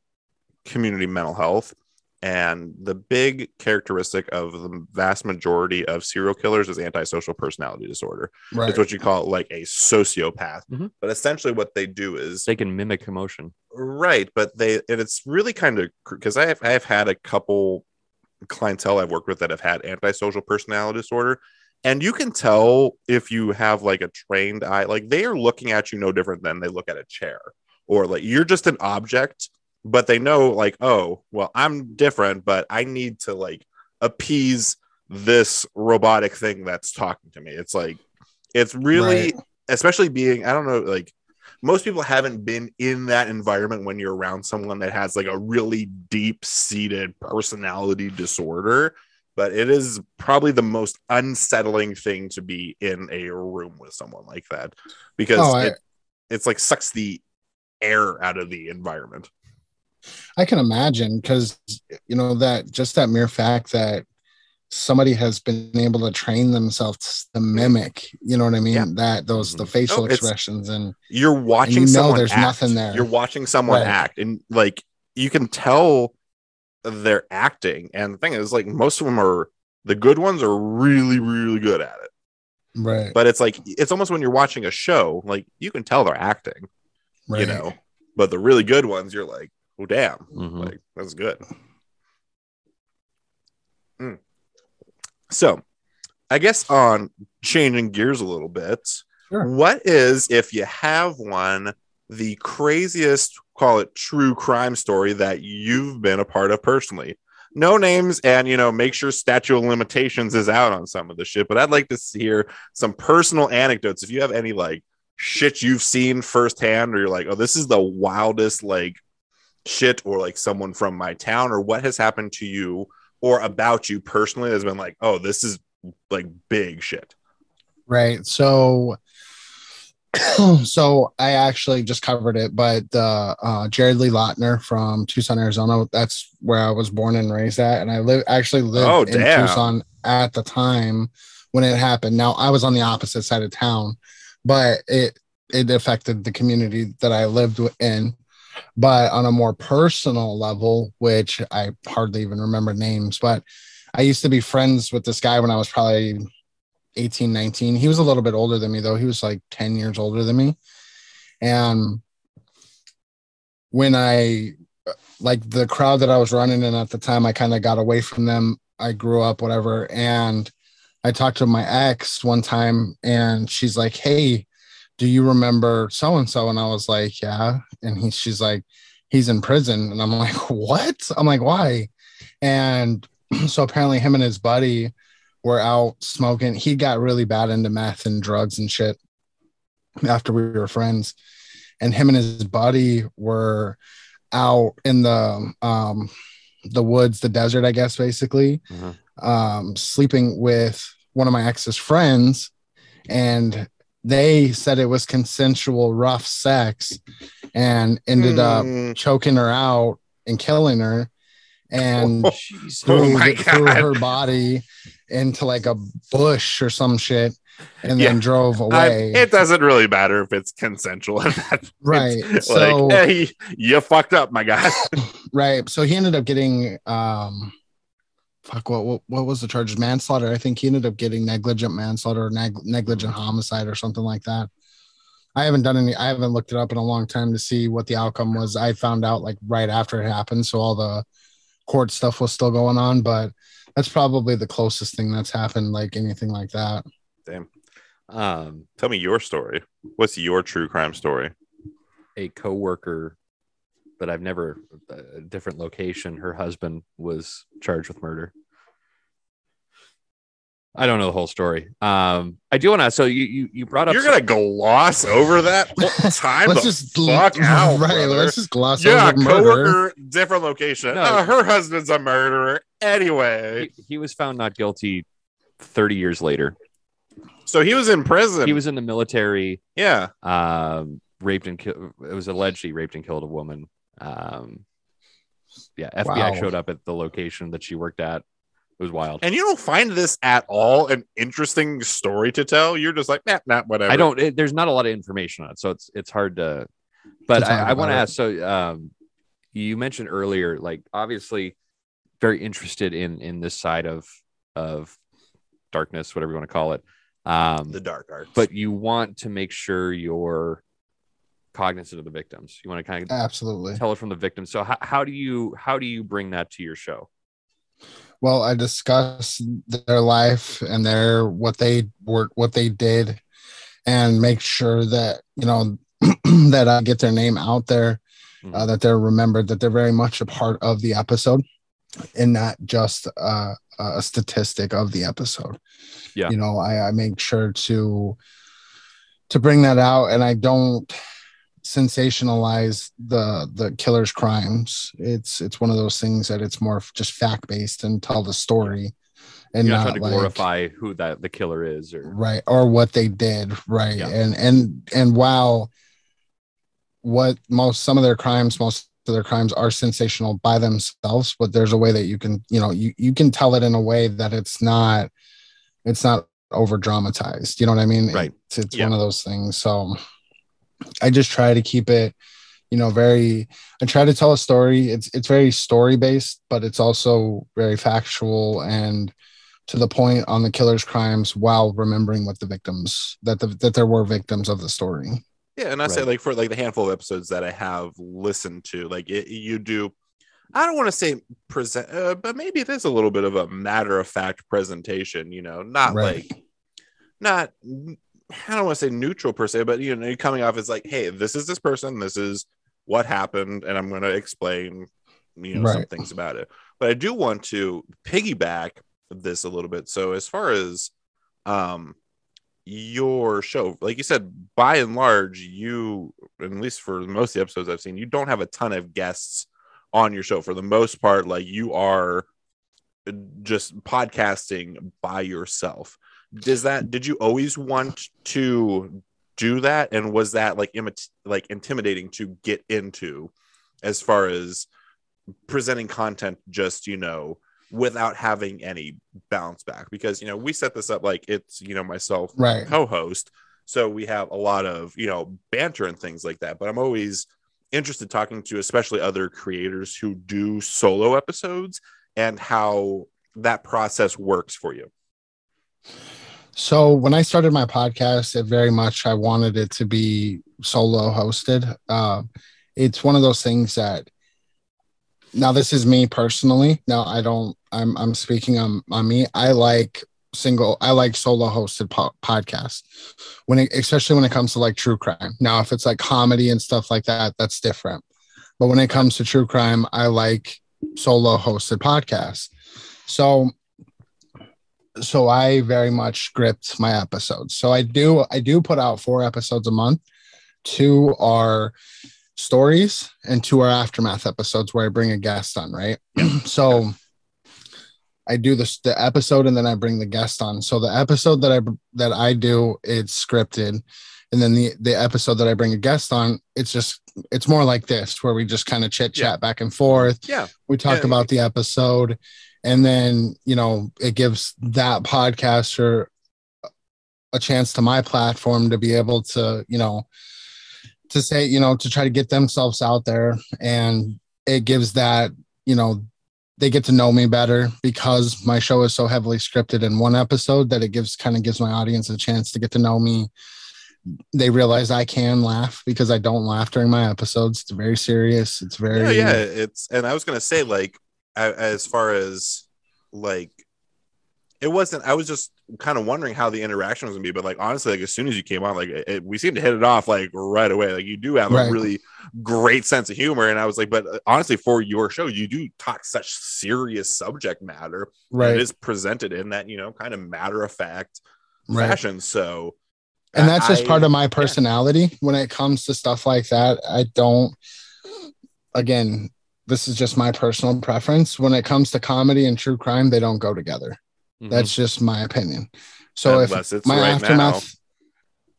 community mental health, and the big characteristic of the vast majority of serial killers is antisocial personality disorder. right It's what you call like a sociopath. Mhm. But essentially, what they do is they can mimic emotion right, but they and it's really kind of because I have I have had a couple clientele I've worked with that have had antisocial personality disorder. And you can tell if you have like a trained eye, like they are looking at you no different than they look at a chair, or like you're just an object, but they know, like, oh, well, I'm different, but I need to like appease this robotic thing that's talking to me. It's like, it's really, especially being, I don't know, like, most people haven't been in that environment when you're around someone that has like a really deep seated personality disorder but it is probably the most unsettling thing to be in a room with someone like that because Oh, I- it, it's like sucks the air out of the environment I can imagine because you know that just that mere fact that somebody has been able to train themselves to mimic, you know what I mean? Yeah. That those the Mhm. facial Oh, it's- expressions and you're watching you know someone there's act. nothing there. you're watching someone Right. act and like you can tell they're acting and the thing is like most of them are the good ones are really really good at it right, but it's like it's almost when you're watching a show like you can tell they're acting right. you know but the really good ones you're like oh damn Mhm. like that's good Mm. so i guess on changing gears a little bit Sure. what is if you have one the craziest, call it true crime story that you've been a part of personally. No names, and you know, make sure statute of limitations is out on some of the shit. But I'd like to hear some personal anecdotes. If you have any like shit you've seen firsthand, or you're like, oh, this is the wildest like shit, or like someone from my town, or what has happened to you or about you personally has been like, oh, this is like big shit. Right. So so I actually just covered it, but uh, uh, Jared Lee Loughner from Tucson, Arizona. That's where I was born and raised at, and I live actually lived Oh, in damn. Tucson at the time when it happened. Now I was on the opposite side of town, but it it affected the community that I lived in. But on a more personal level, which I hardly even remember names, but I used to be friends with this guy when I was probably 18, 19. He was a little bit older than me, though. He was like 10 years older than me. And when I, like the crowd that I was running in at the time, I kind of got away from them. I grew up, whatever. And I talked to my ex one time and she's like, Hey, do you remember so and so? And I was like, Yeah. And he, she's like, He's in prison. And I'm like, What? I'm like, Why? And so apparently, him and his buddy were out smoking. He got really bad into meth and drugs and shit after we were friends. And him and his buddy were out in the um the woods, the desert, I guess, basically, Mhm. um, sleeping with one of my ex's friends, and they said it was consensual, rough sex, and ended up Hmm. choking her out and killing her, and Oh, threw, my threw her body into like a bush or some shit, and then Yeah. drove I- away. it doesn't really matter if it's consensual that point. Right, Like, so- hey, you fucked up, my guy. right so he ended up getting um fuck what, what what was the charge manslaughter i think he ended up getting negligent manslaughter or neg- negligent homicide or something like that i haven't done any i haven't looked it up in a long time to see what the outcome was i found out like right after it happened so all the court stuff was still going on but that's probably the closest thing that's happened like anything like that Damn. Um, Tell me your story. What's your true crime story? a coworker, but I've never a different location. Her husband was charged with murder. I don't know the whole story. Um, I do want to. So you you you brought up You're gonna gloss over that time. let's just fuck out, right brother. let's just gloss yeah, over murder coworker, different location. No. Uh, her husband's a murderer. Anyway, he, he was found not guilty 30 years later. so he was in prison. He was in the military. yeah. um, raped and killed. It was alleged he raped and killed a woman. Um, yeah, FBI Wow. showed up at the location that she worked at. It was wild. And you don't find this at all an interesting story to tell. You're just like, nah, nah, whatever. I don't. It, there's not a lot of information on it, so it's it's hard to. But To I, I want to ask. So, um, you mentioned earlier, like obviously, very interested in in this side of of darkness, whatever you want to call it. Um, the dark arts. but you want to make sure you're cognizant of the victims. You want to kind of absolutely tell it from the victim. So how, how do you how do you bring that to your show? well i discuss their life and their what they were what they did and make sure that you know that i get their name out there uh, that they're remembered that they're very much a part of the episode and not just uh, a statistic of the episode Yeah. you know I, I make sure to to bring that out and i don't sensationalize the the killer's crimes it's it's one of those things that it's more just fact based and tell the story and You're not not to like, glorify who that the killer is, or right or what they did right Yeah. and and and while what most some of their crimes most of their crimes are sensational by themselves but there's a way that you can you know you, you can tell it in a way that it's not it's not over dramatized you know what i mean Right. it's, it's Yeah. one of those things so i just try to keep it you know very i try to tell a story it's it's very story based but it's also very factual and to the point on the killer's crimes while remembering what the victims that the, that there were victims of the story Yeah, and I say like for like the handful of episodes that I have listened to, like it, you do. I don't want to say present, uh, but maybe there's a little bit of a matter of fact presentation. You know, not Right. like not I don't want to say neutral per se, but you know, you're coming off as like, hey, this is this person, this is what happened, and I'm going to explain, you know, some things about it. But I do want to piggyback this a little bit. So as far as um your show, like you said, by and large, you at least for most of the episodes I've seen, you don't have a ton of guests on your show. For the most part, like you are just podcasting by yourself does that did you always want to do that? And was that like imit- like intimidating to get into as far as presenting content just you know without having any bounce back? Because you know we set this up like it's you know myself Right. co-host. So we have a lot of you know banter and things like that. But i'm always interested talking to especially other creators who do solo episodes and how that process works for you So when I started my podcast, it very much I wanted it to be solo hosted. Uh, it's one of those things that now this is me personally. Now I don't. I'm I'm speaking on on me. I like single. I like solo hosted po- podcasts when it, especially when it comes to like true crime. Now if it's like comedy and stuff like that, that's different. But when it comes to true crime, I like solo hosted podcasts. So so I very much script my episodes. So I do I do put out four episodes a month. Two are stories and two are aftermath episodes where I bring a guest on, right? so I do this the episode and then I bring the guest on. So the episode that I that I do it's scripted and then the the episode that I bring a guest on it's just it's more like this where we just kind of chit chat Yeah. back and forth yeah we talk Yeah. about the episode and then you know it gives that podcaster a chance to my platform to be able to you know to say you know to try to get themselves out there. And it gives that you know they get to know me better because my show is so heavily scripted in one episode that it gives kind of gives my audience a chance to get to know me. They realize i can laugh because i don't laugh during my episodes. It's very serious. It's very yeah yeah it's and i was gonna say like as far as like it wasn't i was just kind of wondering how the interaction was gonna be but like honestly like as soon as you came on like it, it- we seemed to hit it off like right away. Like you do have a really great sense of humor and i was like but uh, honestly for your show you do talk such serious subject matter right. it is presented in that you know kind of matter of fact right. fashion. So and that's just part of my personality when it comes to stuff like that. I don't again this is just my personal preference when it comes to comedy and true crime they don't go together Mhm. that's just my opinion so if unless it's my right aftermath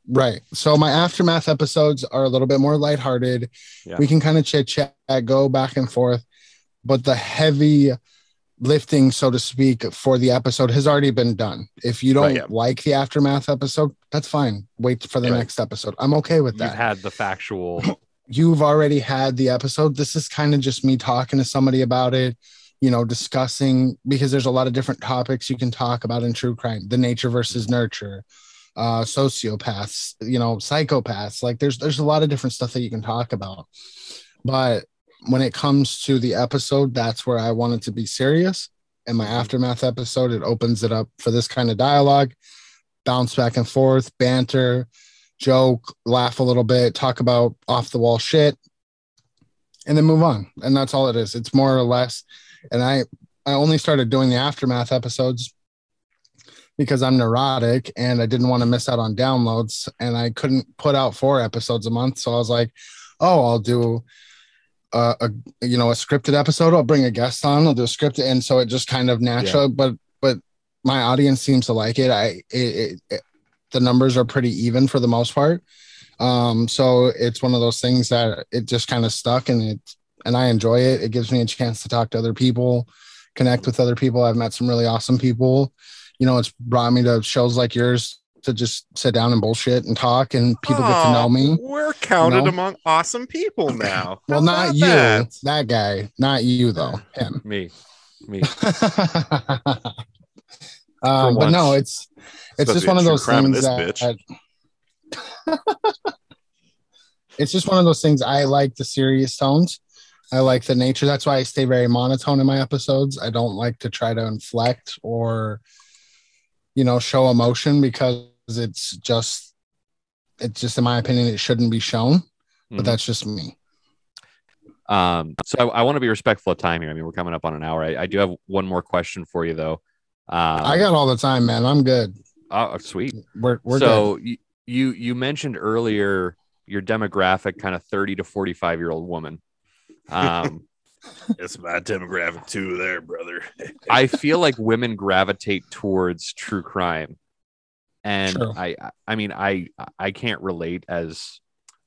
right so my aftermath episodes are a little bit more lighthearted Yeah. we can kind of chit chat go back and forth but the heavy lifting so to speak for the episode has already been done if you don't Right, yeah. like the aftermath episode that's fine wait for the Right. next episode i'm okay with that. You've had the factual. you've already had the episode. This is kind of just me talking to somebody about it, you know, discussing because there's a lot of different topics you can talk about in true crime the nature versus nurture, uh, sociopaths, you know, psychopaths. Like there's there's a lot of different stuff that you can talk about. But when it comes to the episode, that's where I wanted to be serious. And my aftermath episode, it opens it up for this kind of dialogue, bounce back and forth, banter, joke, laugh a little bit, talk about off the wall shit, and then move on. And that's all it is. It's more or less. And I I only started doing the aftermath episodes because I'm neurotic and I didn't want to miss out on downloads and I couldn't put out four episodes a month. So I was like, oh, I'll do a, a you know a scripted episode. I'll bring a guest on. I'll do a scripted, and so it just kind of natural. But but my audience seems to like it. I it, it, it the numbers are pretty even for the most part. Um, so it's one of those things that it just kind of stuck and it and I enjoy it. It gives me a chance to talk to other people, connect with other people. I've met some really awesome people. You know, it's brought me to shows like yours to just sit down and bullshit and talk and people get to know me. We're counted know? among awesome people now. Well, not you, that? that guy, not you though, him. me, me. um, but no, it's it's just one of those things that, it's just one of those things. I like the serious tones. I like the nature. That's why I stay very monotone in my episodes. I don't like to try to inflect or, you know, show emotion because it's just it's just in my opinion it shouldn't be shown but Mhm. that's just me Um, so I, I want to be respectful of time here. I mean, we're coming up on an hour. I, I do have one more question for you though. Um, i got all the time man i'm good oh, sweet. we're, we're so y- you you mentioned earlier your demographic, kind of thirty to forty five year old woman. Um, It's my demographic too, there, brother. I feel like women gravitate towards true crime, and True. I I mean I I can't relate as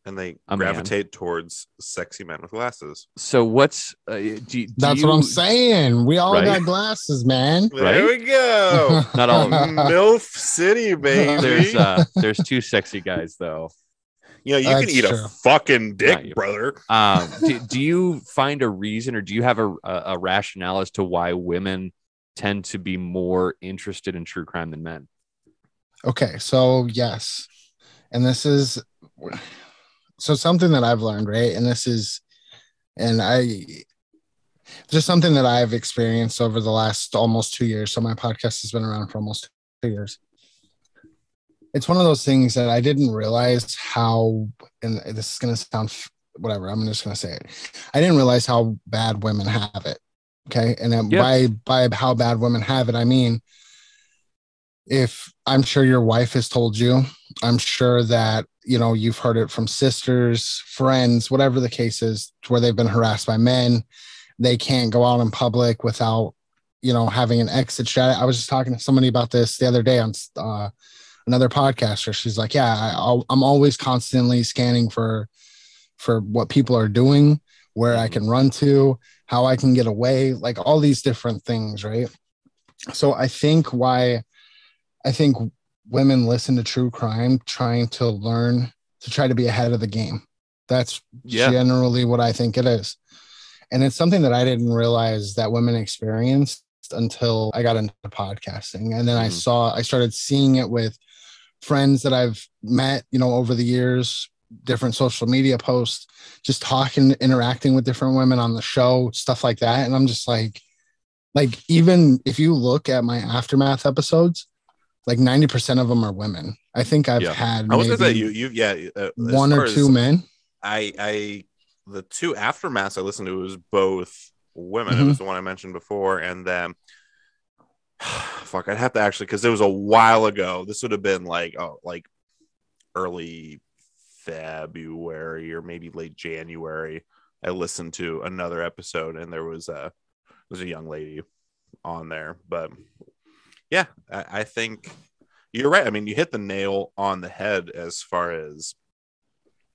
and they A man. gravitate towards sexy men with glasses. so. What's uh, do, do that's you, what i'm saying we all Right. got glasses man There Right? we go. Not all of. MILF City, baby. There's uh there's two sexy guys though. you know, you can eat true. a fucking dick, you. brother. Um, do, do you find a reason or do you have a, a, a rationale as to why women tend to be more interested in true crime than men? Okay, so yes, and this is so something that I've learned, right? And this is, and I just something that I've experienced over the last almost two years. So my podcast has been around for almost two years. It's one of those things that I didn't realize how, and this is going to sound whatever. I'm just going to say it. I didn't realize how bad women have it. Okay, and Yeah. by by how bad women have it, I mean if I'm sure your wife has told you, I'm sure that you know you've heard it from sisters, friends, whatever the case is, where they've been harassed by men. They can't go out in public without, you know, having an exit strategy. I was just talking to somebody about this the other day on uh, another podcaster. She's like, "Yeah, I, I'm always constantly scanning for for what people are doing, where I can run to, how I can get away, like all these different things, right?" So I think why I think women listen to true crime trying to learn to try to be ahead of the game. That's Yeah. generally what I think it is. And it's something that I didn't realize that women experienced until I got into podcasting. And then I Mhm. saw, I started seeing it with friends that I've met, you know, over the years, different social media posts, just talking, interacting with different women on the show, stuff like that. And I'm just like, like, even if you look at my aftermath episodes, like 90% of them are women. I think I've Yeah. had I was gonna say you, you, yeah, uh, one or two men. I, I, the two aftermaths I listened to was both women. It Mhm. was the one I mentioned before, and then, fuck, I'd have to actually because it was a while ago. This would have been like, oh, like early February or maybe late January. I listened to another episode, and there was a there was a young lady on there, but yeah, I, I think you're right. I mean, you hit the nail on the head as far as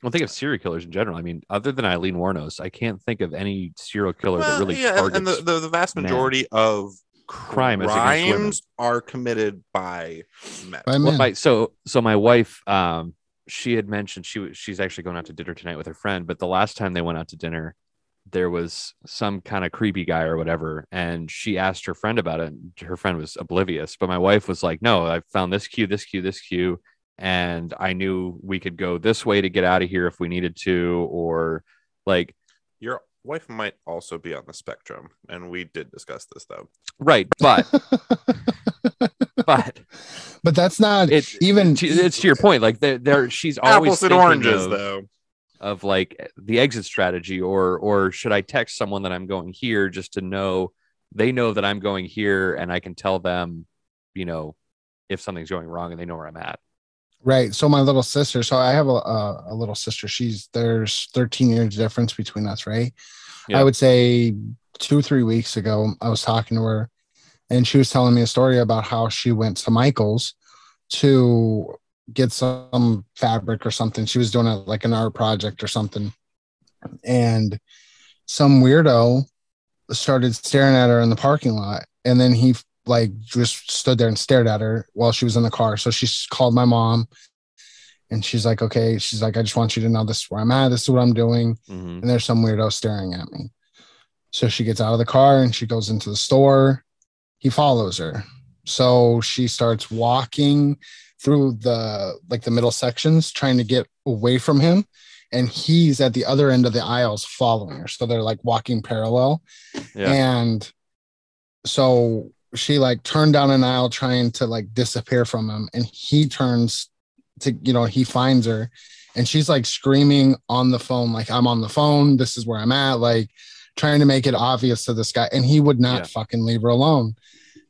Well, think of serial killers in general. I mean, other than Aileen Wuornos, I can't think of any serial killer that really yeah, and- targets. and the, the, the vast men. majority of Crime crimes is against women. are committed by men. By Well, men. my, so so my wife, um, she had mentioned she was she's actually going out to dinner tonight with her friend, but the last time they went out to dinner, there was some kind of creepy guy or whatever, and she asked her friend about it. And her friend was oblivious, but my wife was like, "No, I found this cue, this cue, this cue." And I knew we could go this way to get out of here if we needed to, or like Your wife might also be on the spectrum, and we did discuss this though. right, but but but that's not it even to- it's to your point like there there she's always Apples and oranges, of, though. Of like the exit strategy or or should i text someone that i'm going here just to know they know that i'm going here and i can tell them you know if something's going wrong and they know where i'm at right. So my little sister. So I have a, a, a little sister. She's there's 13 years difference between us, right? Yeah. I would say two three weeks ago, I was talking to her, and she was telling me a story about how she went to Michael's to get some fabric or something. She was doing a, like an art project or something, and some weirdo started staring at her in the parking lot, and then he like just stood there and stared at her while she was in the car. So she called my mom, and she's like, "Okay," she's like, "I just want you to know this is where I'm at. This is what I'm doing." Mhm. and there's some weirdo staring at me. So she gets out of the car and she goes into the store. He follows her. So she starts walking through the like the middle sections trying to get away from him. And he's at the other end of the aisles following her. So they're like walking parallel. yeah. And so she like turned down an aisle trying to like disappear from him. And he turns to you know he finds her. And she's like screaming on the phone like i'm on the phone. This is where i'm at like trying to make it obvious to this guy. And he would not Yeah. fucking leave her alone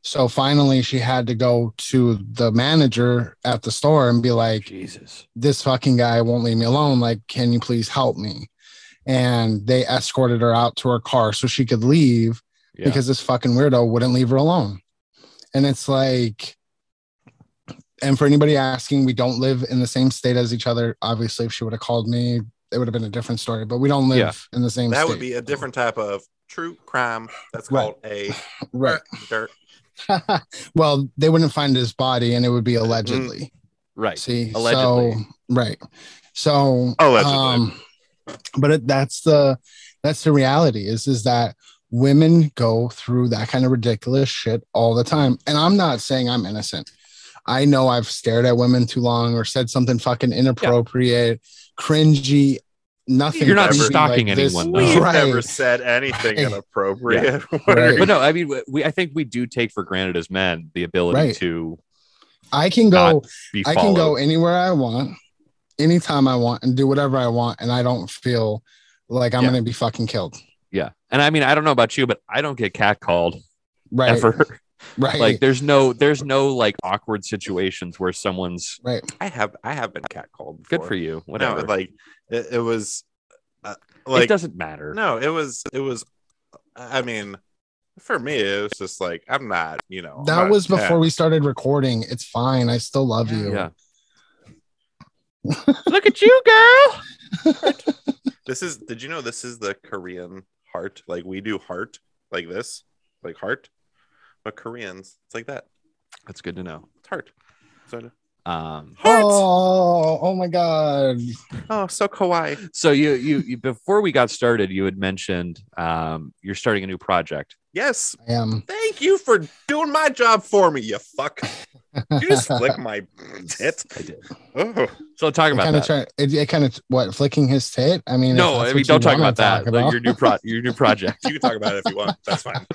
so finally she had to go to the manager at the store and be like Jesus. this fucking guy won't leave me alone like can you please help me and they escorted her out to her car so she could leave Yeah. because this fucking weirdo wouldn't leave her alone. And it's like, and for anybody asking, we don't live in the same state as each other. Obviously, if she would have called me, it would have been a different story, but we don't live Yeah. in the same That state. would be a different type of true crime. That's Right. called a right. dirt. well, they wouldn't find his body and it would be allegedly. right. See, Allegedly. So, right. So, Allegedly. um, but it, that's the that's the reality is is that women go through that kind of ridiculous shit all the time. And I'm not saying I'm innocent. I know I've stared at women too long or said something fucking inappropriate, cringy, nothing. You're not stalking like this. anyone, though. We've Right. never said anything Right. inappropriate. Right. But no, I mean, we I think we do take for granted as men the ability Right. to I can go be I can go anywhere I want, anytime I want, and do whatever I want, and I don't feel like I'm Yeah. gonna be fucking killed. Yeah. And I mean, I don't know about you, but I don't get catcalled Right. ever. Right. like there's no there's no like awkward situations where someone's right. I have I have been catcalled. good for you. No, Whatever. like it, it was uh, it like doesn't matter. no, it was it was. I mean, for me, it was just like I'm not. You know, That not was before 10. we started recording. It's fine. I still love you. Yeah. Look at you, girl. This is. Did you know this is the Korean heart? Like we do heart like this, like heart, but Koreans it's like that. That's good to know. It's hard. So Um, heart. Oh, oh my god. Oh, so kawaii. so you, you you before we got started, you had mentioned um, you're starting a new project. Yes. I am. Thank you for doing my job for me, you fuck. You just flick my tit. I did. Oh, So talk about kind of that. try it, it kind of what flicking his tit. I mean, no, I mean don't talk wanna about that. talk Like, your new pro your new project. you can talk about it if you want. That's fine.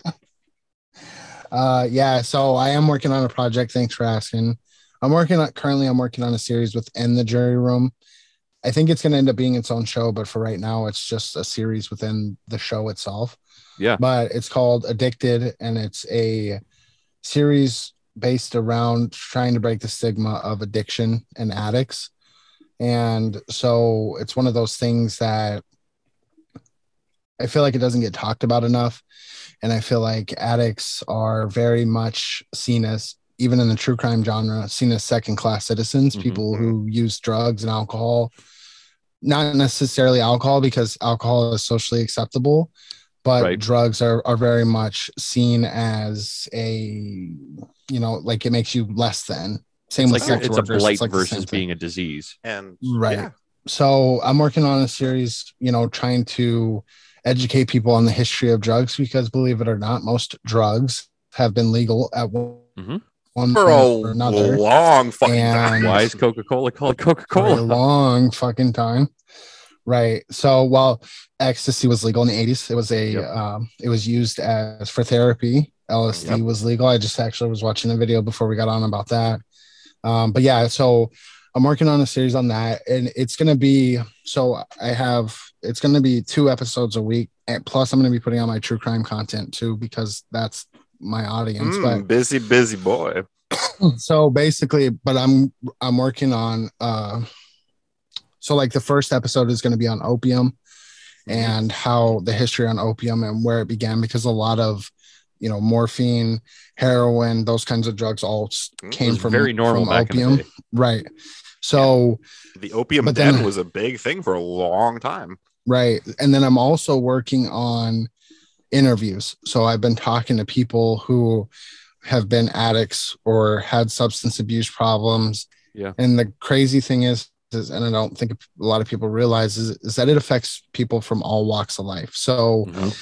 Uh, yeah. So I am working on a project. Thanks for asking. I'm working on currently. I'm working on a series within the jury room. I think it's going to end up being its own show, but for right now, it's just a series within the show itself. Yeah. But it's called Addicted, and it's a series based around trying to break the stigma of addiction and addicts. And so it's one of those things that I feel like it doesn't get talked about enough. And I feel like addicts are very much seen as, even in the true crime genre, seen as second class citizens, Mhm. people who use drugs and alcohol. Not necessarily alcohol, because alcohol is socially acceptable, but Right. drugs are, are very much seen as a, you know, like it makes you less than. Same It's with like you're- sex it's a workers. blight like versus being a disease. And Right. yeah, so I'm working on a series, you know, trying to educate people on the history of drugs because believe it or not, most drugs have been legal at one, Mhm. one for point a or another long fucking And- time. Why is Coca Cola called Coca for a Cola? long fucking time. Right. So while ecstasy was legal in the 80s, it was a Yep. um, it was used as for therapy. LSD Yep. was legal. I just actually was watching a video before we got on about that. Um, but yeah, so I'm working on a series on that, and it's gonna be so I have it's gonna be two episodes a week, and plus I'm gonna be putting on my true crime content too because that's my audience. Mm, busy, busy boy. So basically, but I'm I'm working on uh so like the first episode is gonna be on opium and how the history on opium and where it began because a lot of you know morphine heroin those kinds of drugs all Mm, came from very normal from back opium right so The opium But den then- was a big thing for a long time. Right and then i'm also working on interviews so i've been talking to people who have been addicts or had substance abuse problems Yeah. and the crazy thing is, is and i don't think a lot of people realize is, is that it affects people from all walks of life so Mhm.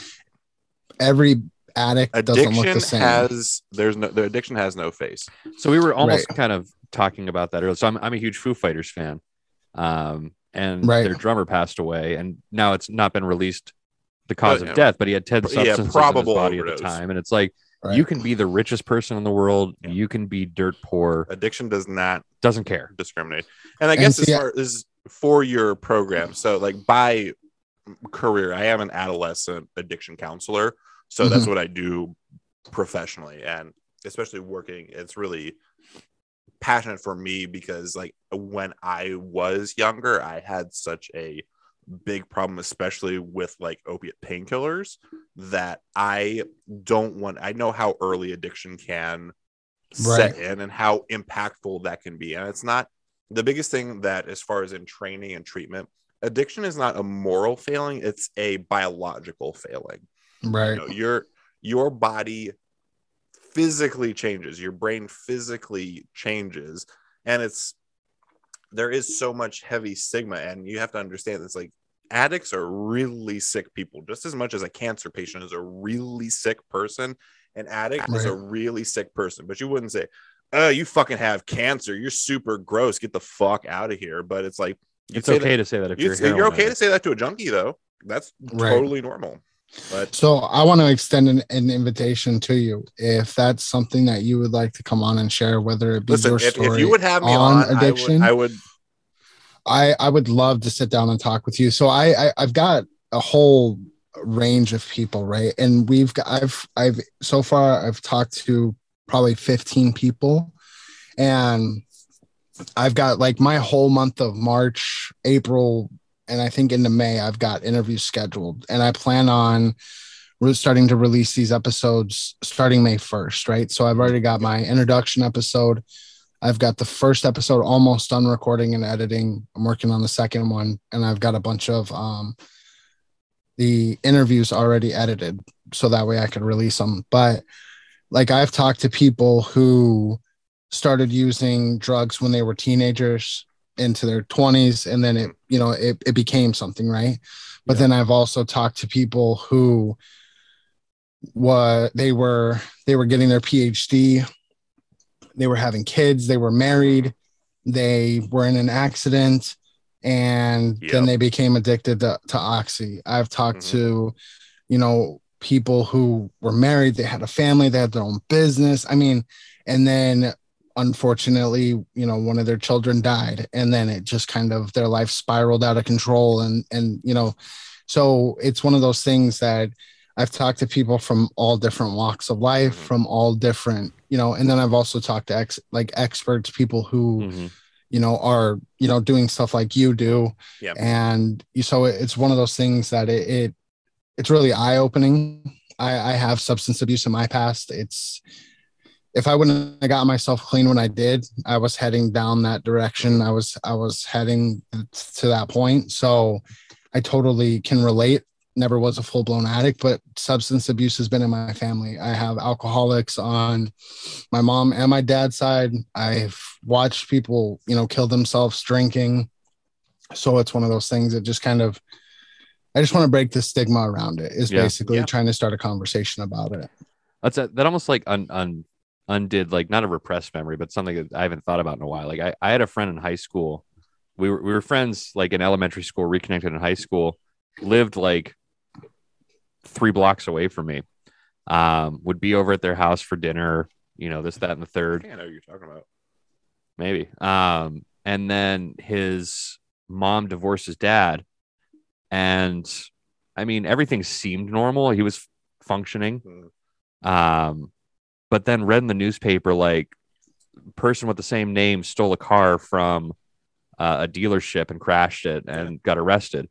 every addict doesn't look Addiction the same has there's no the addiction has no face. So we were almost Right. kind of talking about that earlier. So I'm, I'm a huge Foo Fighters fan. Um, and Right. their drummer passed away, and now it's not been released the cause But, of yeah. death, but he had 10 Yeah, substances in his probable body at the time. And it's like, Right. you can be the richest person in the world, Yeah. you can be dirt poor. Addiction does not doesn't care. discriminate. And I And guess see, as I- far as for your program, so like by career, I am an adolescent addiction counselor. So that's Mhm. what I do professionally. And especially working, it's really passionate for me because like when I was younger, I had such a big problem, especially with like opiate painkillers, that I don't want I know how early addiction can set in and how impactful that can be. And it's not the biggest thing that as far as in training and treatment, addiction is not a moral failing, it's a biological failing Right. you know, your your body physically changes your brain physically changes and it's there is so much heavy stigma and you have to understand it's like addicts are really sick people just as much as a cancer patient is a really sick person an addict is a really sick person but you wouldn't say oh you fucking have cancer you're super gross get the fuck out of here but it's like It's okay that, to say that if you're, you're okay to say that to a junkie though. That's Right. totally normal but So I want to extend an, an invitation to you if that's something that you would like to come on and share, whether it be Listen, your if, story. if you would have me on on, addiction. I would, I I would love to sit down and talk with you. So I, I I've got a whole range of people, right? And we've got I've I've so far I've talked to probably 15 people and I've got like my whole month of March, April, and I think into May I've got interviews scheduled and I plan on starting to release these episodes starting May 1st, right? So I've already got my introduction episode. I've got the first episode almost done recording and editing. I'm working on the second one, and I've got a bunch of um, the interviews already edited, so that way I can release them. But like I've talked to people who started using drugs when they were teenagers into their 20s, and then it you know it it became something, right? But Yeah. then I've also talked to people who what they were they were getting their PhD they were having kids. They were married. They were in an accident and then they became addicted to, to oxy. I've talked Mhm. to you know people who were married. They had a family. They had their own business. I mean and then unfortunately you know one of their children died and then it just kind of their life spiraled out of control and and you know so it's one of those things that I've talked to people from all different walks of life, Mhm. from all different, you know, and then I've also talked to ex like experts, people who, Mhm. you know, are, you know, doing stuff like you do. Yep. And you- so it's one of those things that it, it it's really eye opening. I, I have substance abuse in my past. It's if I wouldn't have got myself clean when I did, I was heading down that direction. I was I was heading to that point. So I totally can relate never was a full blown addict, but substance abuse has been in my family. I have alcoholics on my mom and my dad's side. I've watched people, you know, kill themselves drinking. So it's one of those things that just kind of, I just want to break the stigma around it. Is Yeah. basically Yeah. trying to start a conversation about it. That's a, that almost like un, un undid like not a repressed memory, but something that I haven't thought about in a while. Like I, I had a friend in high school. We were we were friends like in elementary school, reconnected in high school, lived like three blocks away from me. Um, would be over at their house for dinner, you know, this, that, and the third, I know you're talking about. maybe. Um, and then his mom divorced his dad. And I mean, everything seemed normal. He was functioning. Hmm. Um, but then read in the newspaper like person with the same name stole a car from uh, a dealership and crashed it and got arrested.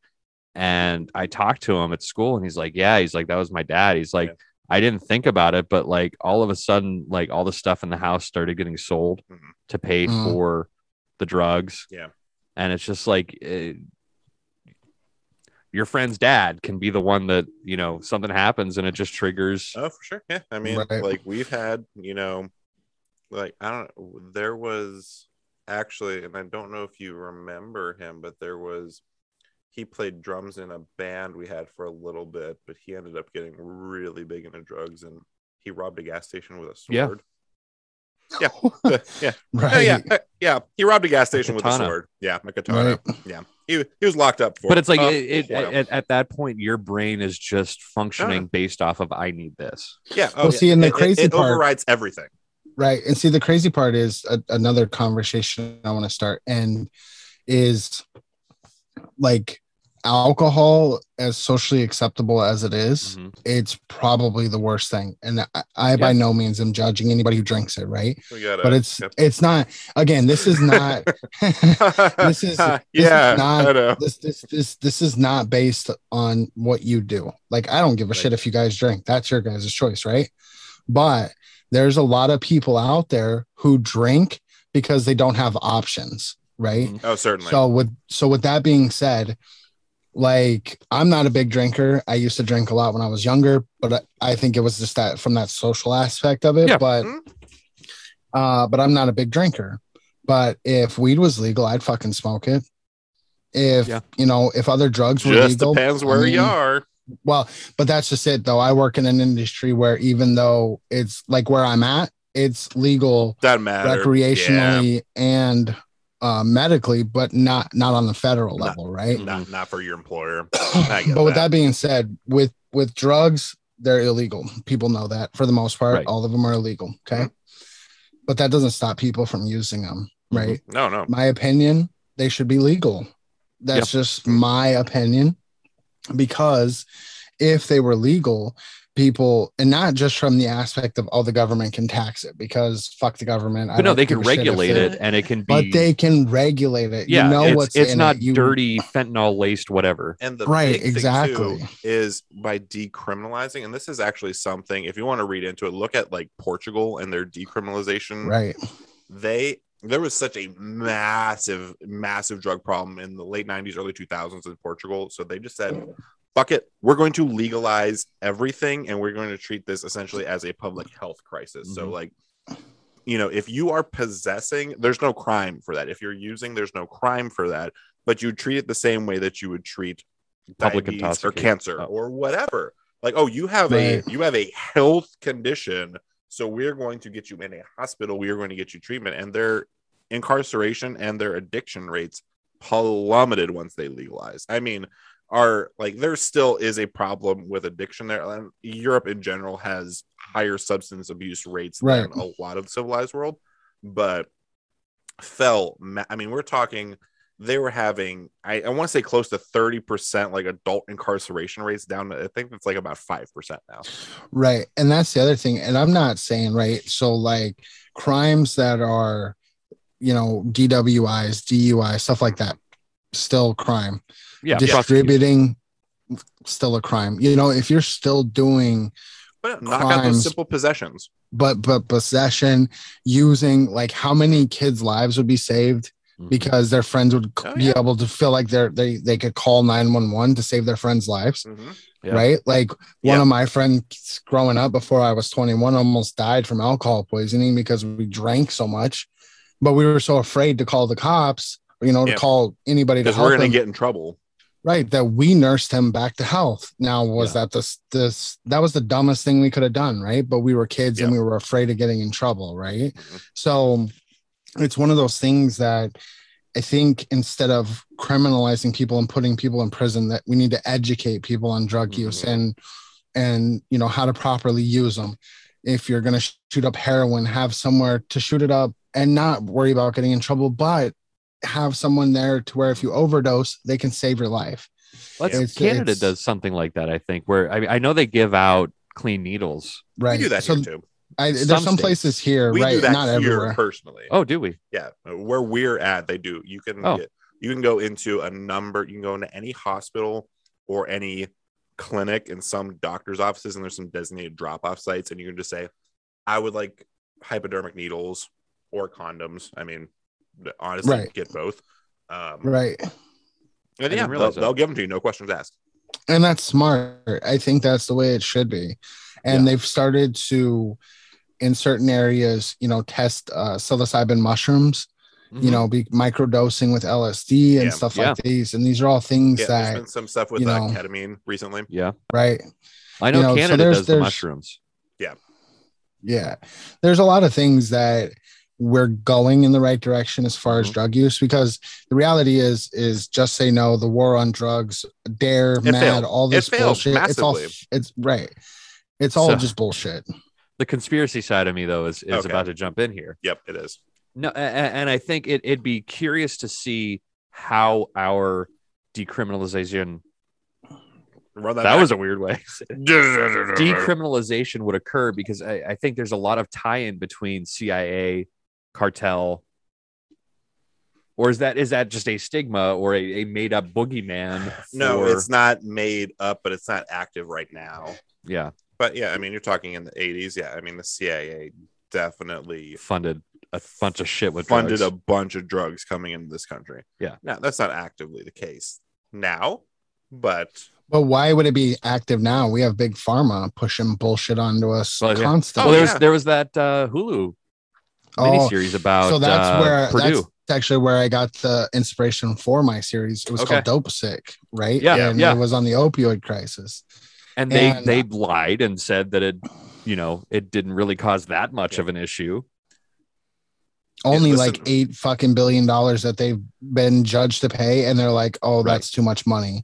And I talked to him at school, and he's like, "Yeah, he's like that was my dad." He's like, Yeah. "I didn't think about it, but like all of a sudden, like all the stuff in the house started getting sold Mhm. to pay Mm. for the drugs." Yeah. and it's just like. eh, your friend's dad can be the one that you know something happens and it just triggers Oh, for sure. Yeah. I mean, Right. like we've had, you know, like I don't there was actually, and I don't know if you remember him, but there was he played drums in a band we had for a little bit, but he ended up getting really big into drugs and he robbed a gas station with a Yeah. sword. Yeah. yeah. right. Oh, yeah. uh, Yeah. He robbed a gas station with a sword. Yeah. A katana. Right. Yeah. He, he was locked up for but it's like a it, it, while. at, at that point your brain is just functioning based off of i need this yeah. Oh, Well, yeah. see, and the It- it- crazy it part- overrides everything. right. And see, the crazy part is a, another conversation I want to start, and is like alcohol as socially acceptable as it is, Mhm. it's probably the worst thing and i, I by no means am judging anybody who drinks it right gotta, but it's yep. it's not again this is not this is- this is yeah, not- this this this this is not based on what you do like i don't give a Right. shit if you guys drink that's your guys' choice right but there's a lot of people out there who drink because they don't have options right Mhm. Oh, certainly. so with so with that being said, like I'm not a big drinker. I used to drink a lot when I was younger, but I, I think it was just that from that social aspect of it. Yeah. But Mhm. uh, but I'm not a big drinker. But if weed was legal, I'd fucking smoke it. If Yeah. you know, if other drugs were Just legal, depends I where you are. Well, but that's just it though. I work in an industry where even though it's like where I'm at, it's legal Doesn't matter. recreationally and uh, medically, but not not on the federal Not- level, right? Not not for your employer. I get but with that. that being said, with with drugs, they're illegal. People know that for the most part. Right. All of them are illegal. Okay, but that doesn't stop people from using them, Mhm. right? No, no. My opinion, they should be legal. That's just my opinion, because if they were legal, people, and not just from the aspect of oh, the government can tax it because fuck the government. I But no, they can a shit if regulate they- it, and it can be. but they can regulate it. yeah, you know it's, what's it's in not it. You- dirty fentanyl laced whatever. And the Right, big thing, exactly. too, is by decriminalizing, and this is actually something. If you want to read into it, look at like Portugal and their decriminalization. Right. They there was such a massive, massive drug problem in the late '90s, early 2000s in Portugal. So they just said, "Fuck it, we're going to legalize everything, and we're going to treat this essentially as a public health crisis." So Mhm. like. You know, if you are possessing, there's no crime for that. If you're using, there's no crime for that. But you treat it the same way that you would treat Public diabetes or cancer Oh. or whatever. Like, oh, you have a you have a health condition, so we're going to get you in a hospital. We are going to get you treatment, and their incarceration and their addiction rates plummeted once they legalized. I mean, are like there still is a problem with addiction there. And Europe in general has higher substance abuse rates Right. than a lot of the civilized world, but fell. ma- I mean, we're talking they were having I, I want to say close to 30% like adult incarceration rates down to I think it's like about 5% now. Right. And that's the other thing. And I'm not saying, right. So, like crimes that are, you know, DWIs, DUI, stuff like that, still crime. Yeah. Distributing, still a crime. You know, if you're still doing, But knock out those simple possessions. but, but possession, using, like how many kids' lives would be saved Mhm. because their friends would Oh, be yeah. able to feel like they're, they, they could call 911 to save their friends' lives. Mhm. Yeah. right? Like one Yeah. of my friends growing up before I was 21 almost died from alcohol poisoning because we drank so much, but we were so afraid to call the cops, you know, to call anybody to help we're him, to get in trouble. Right? That we nursed him back to health. Now, was Yeah. that this this that was the dumbest thing we could have done, right? But we were kids and we were afraid of getting in trouble, right? Mhm. So it's one of those things that I think instead of criminalizing people and putting people in prison, that we need to educate people on drug use Mhm. and and you know how to properly use them. If you're gonna shoot up heroin, have somewhere to shoot it up and not worry about getting in trouble, but have someone there to where if you overdose, they can save your life. Let's- It's- Canada it's- does something like that, I think, where I, I know they give out clean needles. Right. We do that so here too. I, there's Some some states. places here, We right? do that Not here everywhere. personally. Oh, do we? Yeah, where we're at, they do. You can Oh. get, you can go into a number. You can go into any hospital or any clinic in some doctor's offices, and there's some designated drop off sites, and you can just say, "I would like hypodermic needles or condoms." I mean, honestly, Right. get both. Um, Right. And didn't yeah, they'll, realize that. they'll give them to you, no questions asked. and that's smart i think that's the way it should be and Yeah. they've started to in certain areas you know test uh, psilocybin mushrooms Mhm. you know be microdosing with lsd and Yeah. stuff Yeah. like these and these are all things Yeah, there's that been some stuff with you uh, know- ketamine recently. yeah, right I know, You know, so Canada there's- does the there's- mushrooms. yeah there's a lot of things that we're going in the right direction as far as Mhm. drug use because the reality is is just say no the war on drugs dare It mad failed. all this failed bullshit it's all massively. it's right it's all So- just bullshit The conspiracy side of me though is is Okay. about to jump in here. Yep, it is. No, a- a- and I think it, it'd be curious to see how our decriminalization. Run That back. was a weird way. Decriminalization would occur because I, I think there's a lot of tie-in between CIA, cartel, or is that is that just a stigma or a, a made-up boogeyman? No, it's not made up, but it's not active right now. yeah But yeah, I mean, you're talking in the 80s. Yeah, I mean, the CIA definitely funded a bunch of shit with funded drugs. a bunch of drugs coming into this country. Yeah. Now, that's not actively the case now, but But why would it be active now? We have big pharma pushing bullshit onto us Well, yeah. constantly. well, there yeah. was there was that uh, Hulu Oh, about so that's uh, where Purdue. that's actually where I got the inspiration for my series. It was Okay. called Dopesick, right? Yeah, and yeah. it was on the opioid crisis. and they and- they lied and said that it you know it didn't really cause that much of an issue Only listen- like eight fucking billion dollars that they've been judged to pay, and they're like, "Oh, Right. that's too much money."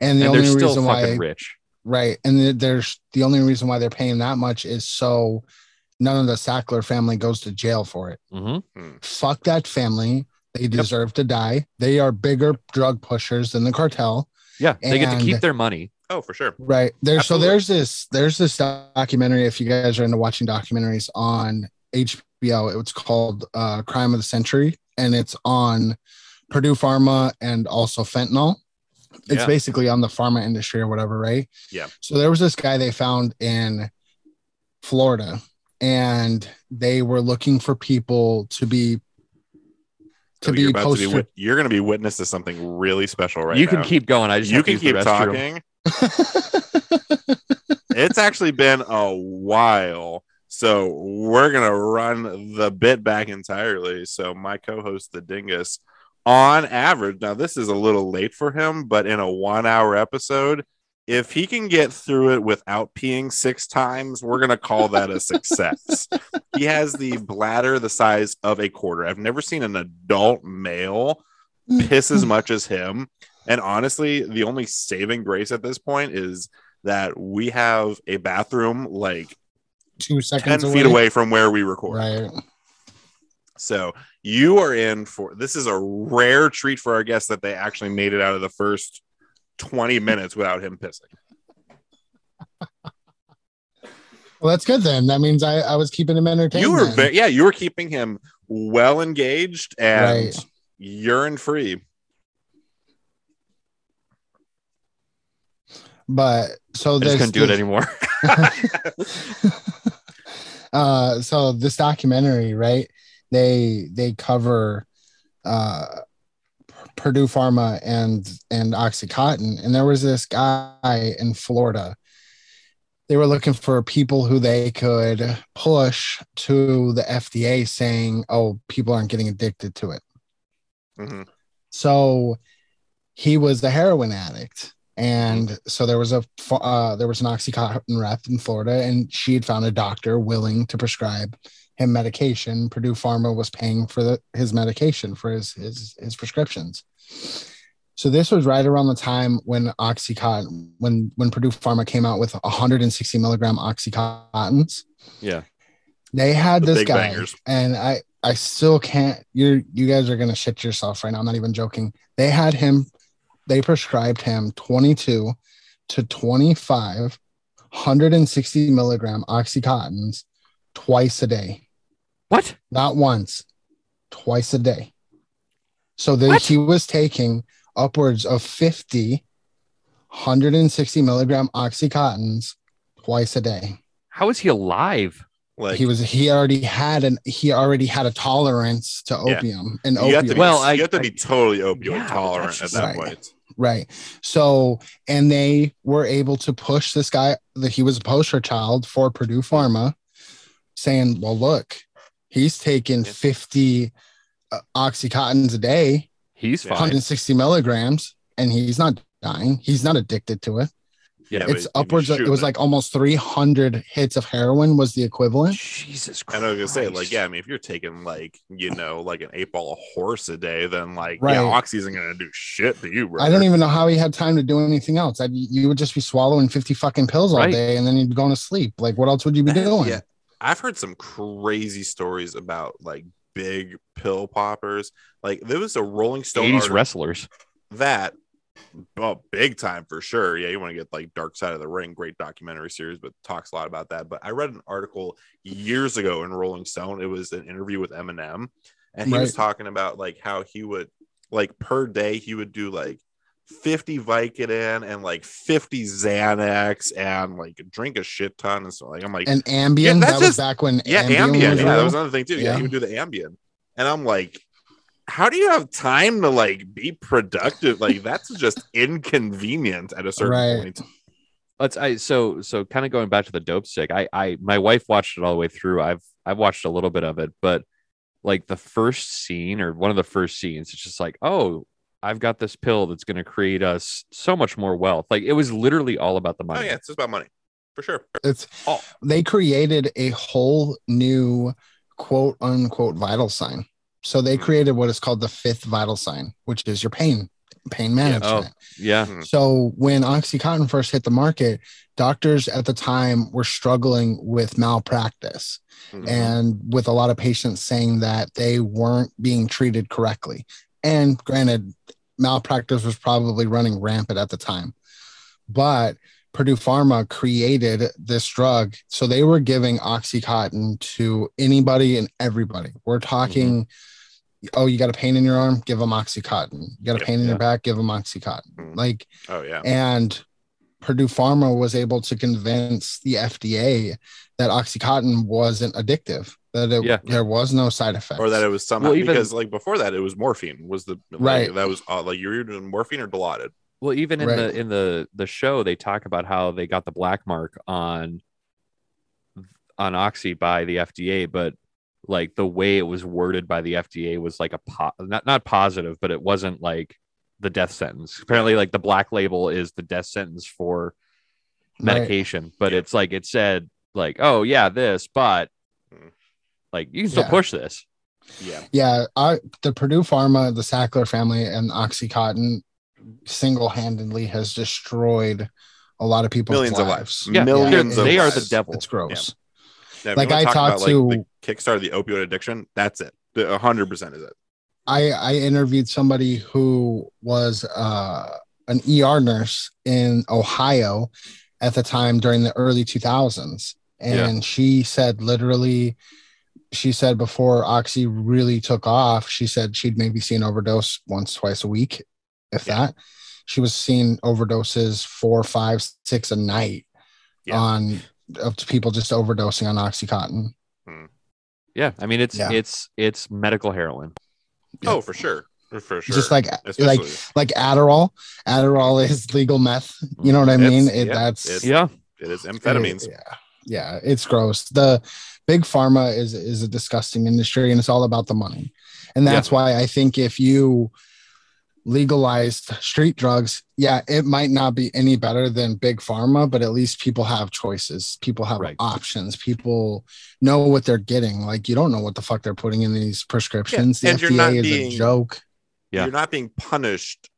And the and only reason why, rich right? And the- there's the only reason why they're paying that much is so none of the Sackler family goes to jail for it. hmm Fuck that family. They deserve to die. They are bigger drug pushers than the cartel. yeah they get to keep their money oh, for sure. Right. There's Absolutely. so there's this there's this documentary if you guys are into watching documentaries on HBO. It's called uh Crime of the Century and it's on Purdue Pharma and also fentanyl. It's Yeah. basically on the pharma industry or whatever, right? Yeah. So there was this guy they found in Florida and they were looking for people to be to So be you're, about to be you're going to be witness to something really special right you now. can keep going i just you can keep talking. it's actually been a while. So we're gonna run the bit back entirely. So my co-host the Dingus, on average, now this is a little late for him, but in a one-hour episode, if he can get through it without peeing six times, we're gonna call that a success. he has the bladder the size of a quarter. I've never seen an adult male mm. piss as much as him. And honestly, the only saving grace at this point is that we have a bathroom like two seconds 10 seconds feet away from where we record. Right. So you are in for this is a rare treat for our guests that they actually made it out of the first 20 minutes without him pissing. Well, that's good then. That means I, I was keeping him entertained. You were then. very, yeah, you were keeping him well engaged and Right. urine free. but so i just couldn't do it anymore uh so this documentary right they they cover uh purdue pharma and and oxycontin. And there was this guy in florida. They were looking for people who they could push to the fda saying oh people aren't getting addicted to it. Mhm. so he was the heroin addict. And so there was a uh, there was an oxycontin rep in florida and she had found a doctor willing to prescribe him medication. Purdue pharma was paying for the, his medication for his, his his prescriptions. So this was right around the time when oxycontin when when purdue pharma came out with 160 milligram oxycontins. Yeah. They had The this guy bangers. and i i still can't you're you guys are gonna shit yourself right now. I'm not even joking. They had him they prescribed him 22 to 25 160 milligram oxycontins twice a day what not once twice a day so then What? he was taking upwards of 50 160 milligram oxycontins twice a day how is he alive Like he was he already had an he already had a tolerance to Yeah. opium and you have to opium be, Well, I- you have to be I- totally opioid Yeah, tolerant at that Right. point. right so and they were able to push this guy that he was a poster child for purdue pharma saying well look he's taking 50 uh, oxycontins a day he's fine 160 milligrams and he's not dying he's not addicted to it Yeah, it's upwards of, it was like almost 300 hits of heroin was the equivalent jesus And I was gonna say, like, yeah, I mean, if you're taking like, you know, like an eight ball of horse a day, then like, Right. yeah, oxy isn't gonna do shit to you, bro. I don't even know how he had time to do anything else. I, you would just be swallowing 50 fucking pills all Right. day and then you'd be going to sleep. Like, what else would you be doing? Yeah. I've heard some crazy stories about like big pill poppers. Like there was a Rolling Stone 80s article wrestlers. that well, big time for sure. Yeah, you want to get like Dark Side of the Ring, great documentary series, but talks a lot about that. But I read an article years ago in Rolling Stone. It was an interview with Eminem, and he was talking about like how he would like per day he would do like 50 Vicodin and like 50 Xanax and like drink a shit ton and so like I'm like And Ambien, Yeah, that's that was back when yeah, Ambien, Ambien. was yeah, that was another thing too. Yeah. Yeah. he would do the Ambien, and I'm like, how do you have time to like be productive? Like that's just inconvenient at a certain Right. point. Let's I so so kind of going back to the Dopesick. I I my wife watched it all the way through. I've I've watched a little bit of it, but like the first scene or one of the first scenes, it's just like, oh, I've got this pill that's going to create us so much more wealth. Like it was literally all about the money. Oh yeah, it's just about money for sure. It's Oh. they created a whole new quote unquote vital sign. So they Mhm. created what is called the fifth vital sign, which is your pain pain management. Yeah. Mhm. So when OxyContin first hit the market, doctors at the time were struggling with malpractice Mhm. and with a lot of patients saying that they weren't being treated correctly. And granted, malpractice was probably running rampant at the time. But Purdue Pharma created this drug. So they were giving Oxycontin to anybody and everybody. We're talking, oh, you got a pain in your arm? Give them Oxycontin. You got a Yep. pain in Yeah. your back? Give them Oxycontin. Mhm. Like, oh yeah, and Purdue Pharma was able to convince the FDA that Oxycontin wasn't addictive, that it, Yeah. there was no side effects. or that it was somehow Well, even- because like before that it was morphine was the like, Right. that was uh, like you were doing morphine or Dilaudid. Well, even in Right. the in the the show, they talk about how they got the black mark on on Oxy by the FDA, but like the way it was worded by the FDA was like a po- not not positive, but it wasn't like the death sentence. Apparently, like the black label is the death sentence for Right. medication, but Yeah. it's like it said like, oh yeah, this, but. Like you can still Yeah. push this. Yeah, Yeah, I, the Purdue Pharma, the Sackler family, and Oxycontin single-handedly has destroyed a lot of people's millions of lives. lives. Yeah, millions they're- of they are the devil. It's gross. Yeah, if Like, I talk talked about, to- like, the Kickstarter the opioid addiction. That's it. A hundred percent is it. I I interviewed somebody who was uh, an ER nurse in Ohio at the time during the early 2000s, and she said literally, she said before Oxy really took off, she said she'd maybe see an overdose once, twice a week, if Yeah. that. She was seeing overdoses four, five, six a night Yeah. on of people just overdosing on OxyContin. Hmm. Yeah, I mean it's Yeah. it's it's medical heroin. Yeah. Oh, for sure, for sure. Just like like Especially- like Adderall. Adderall is legal meth. You know what I hmm. It's- mean? It, yeah, that's it's- Yeah, it is amphetamines. Yeah, yeah, it's gross. The big pharma is is a disgusting industry, and it's all about the money. And that's why I think if you legalized street drugs, yeah, it might not be any better than big pharma, but at least people have choices. People have Right. options. People know what they're getting. Like you don't know what the fuck they're putting in these prescriptions. and the you're not FDA is being- a joke. Yeah. You're not being punished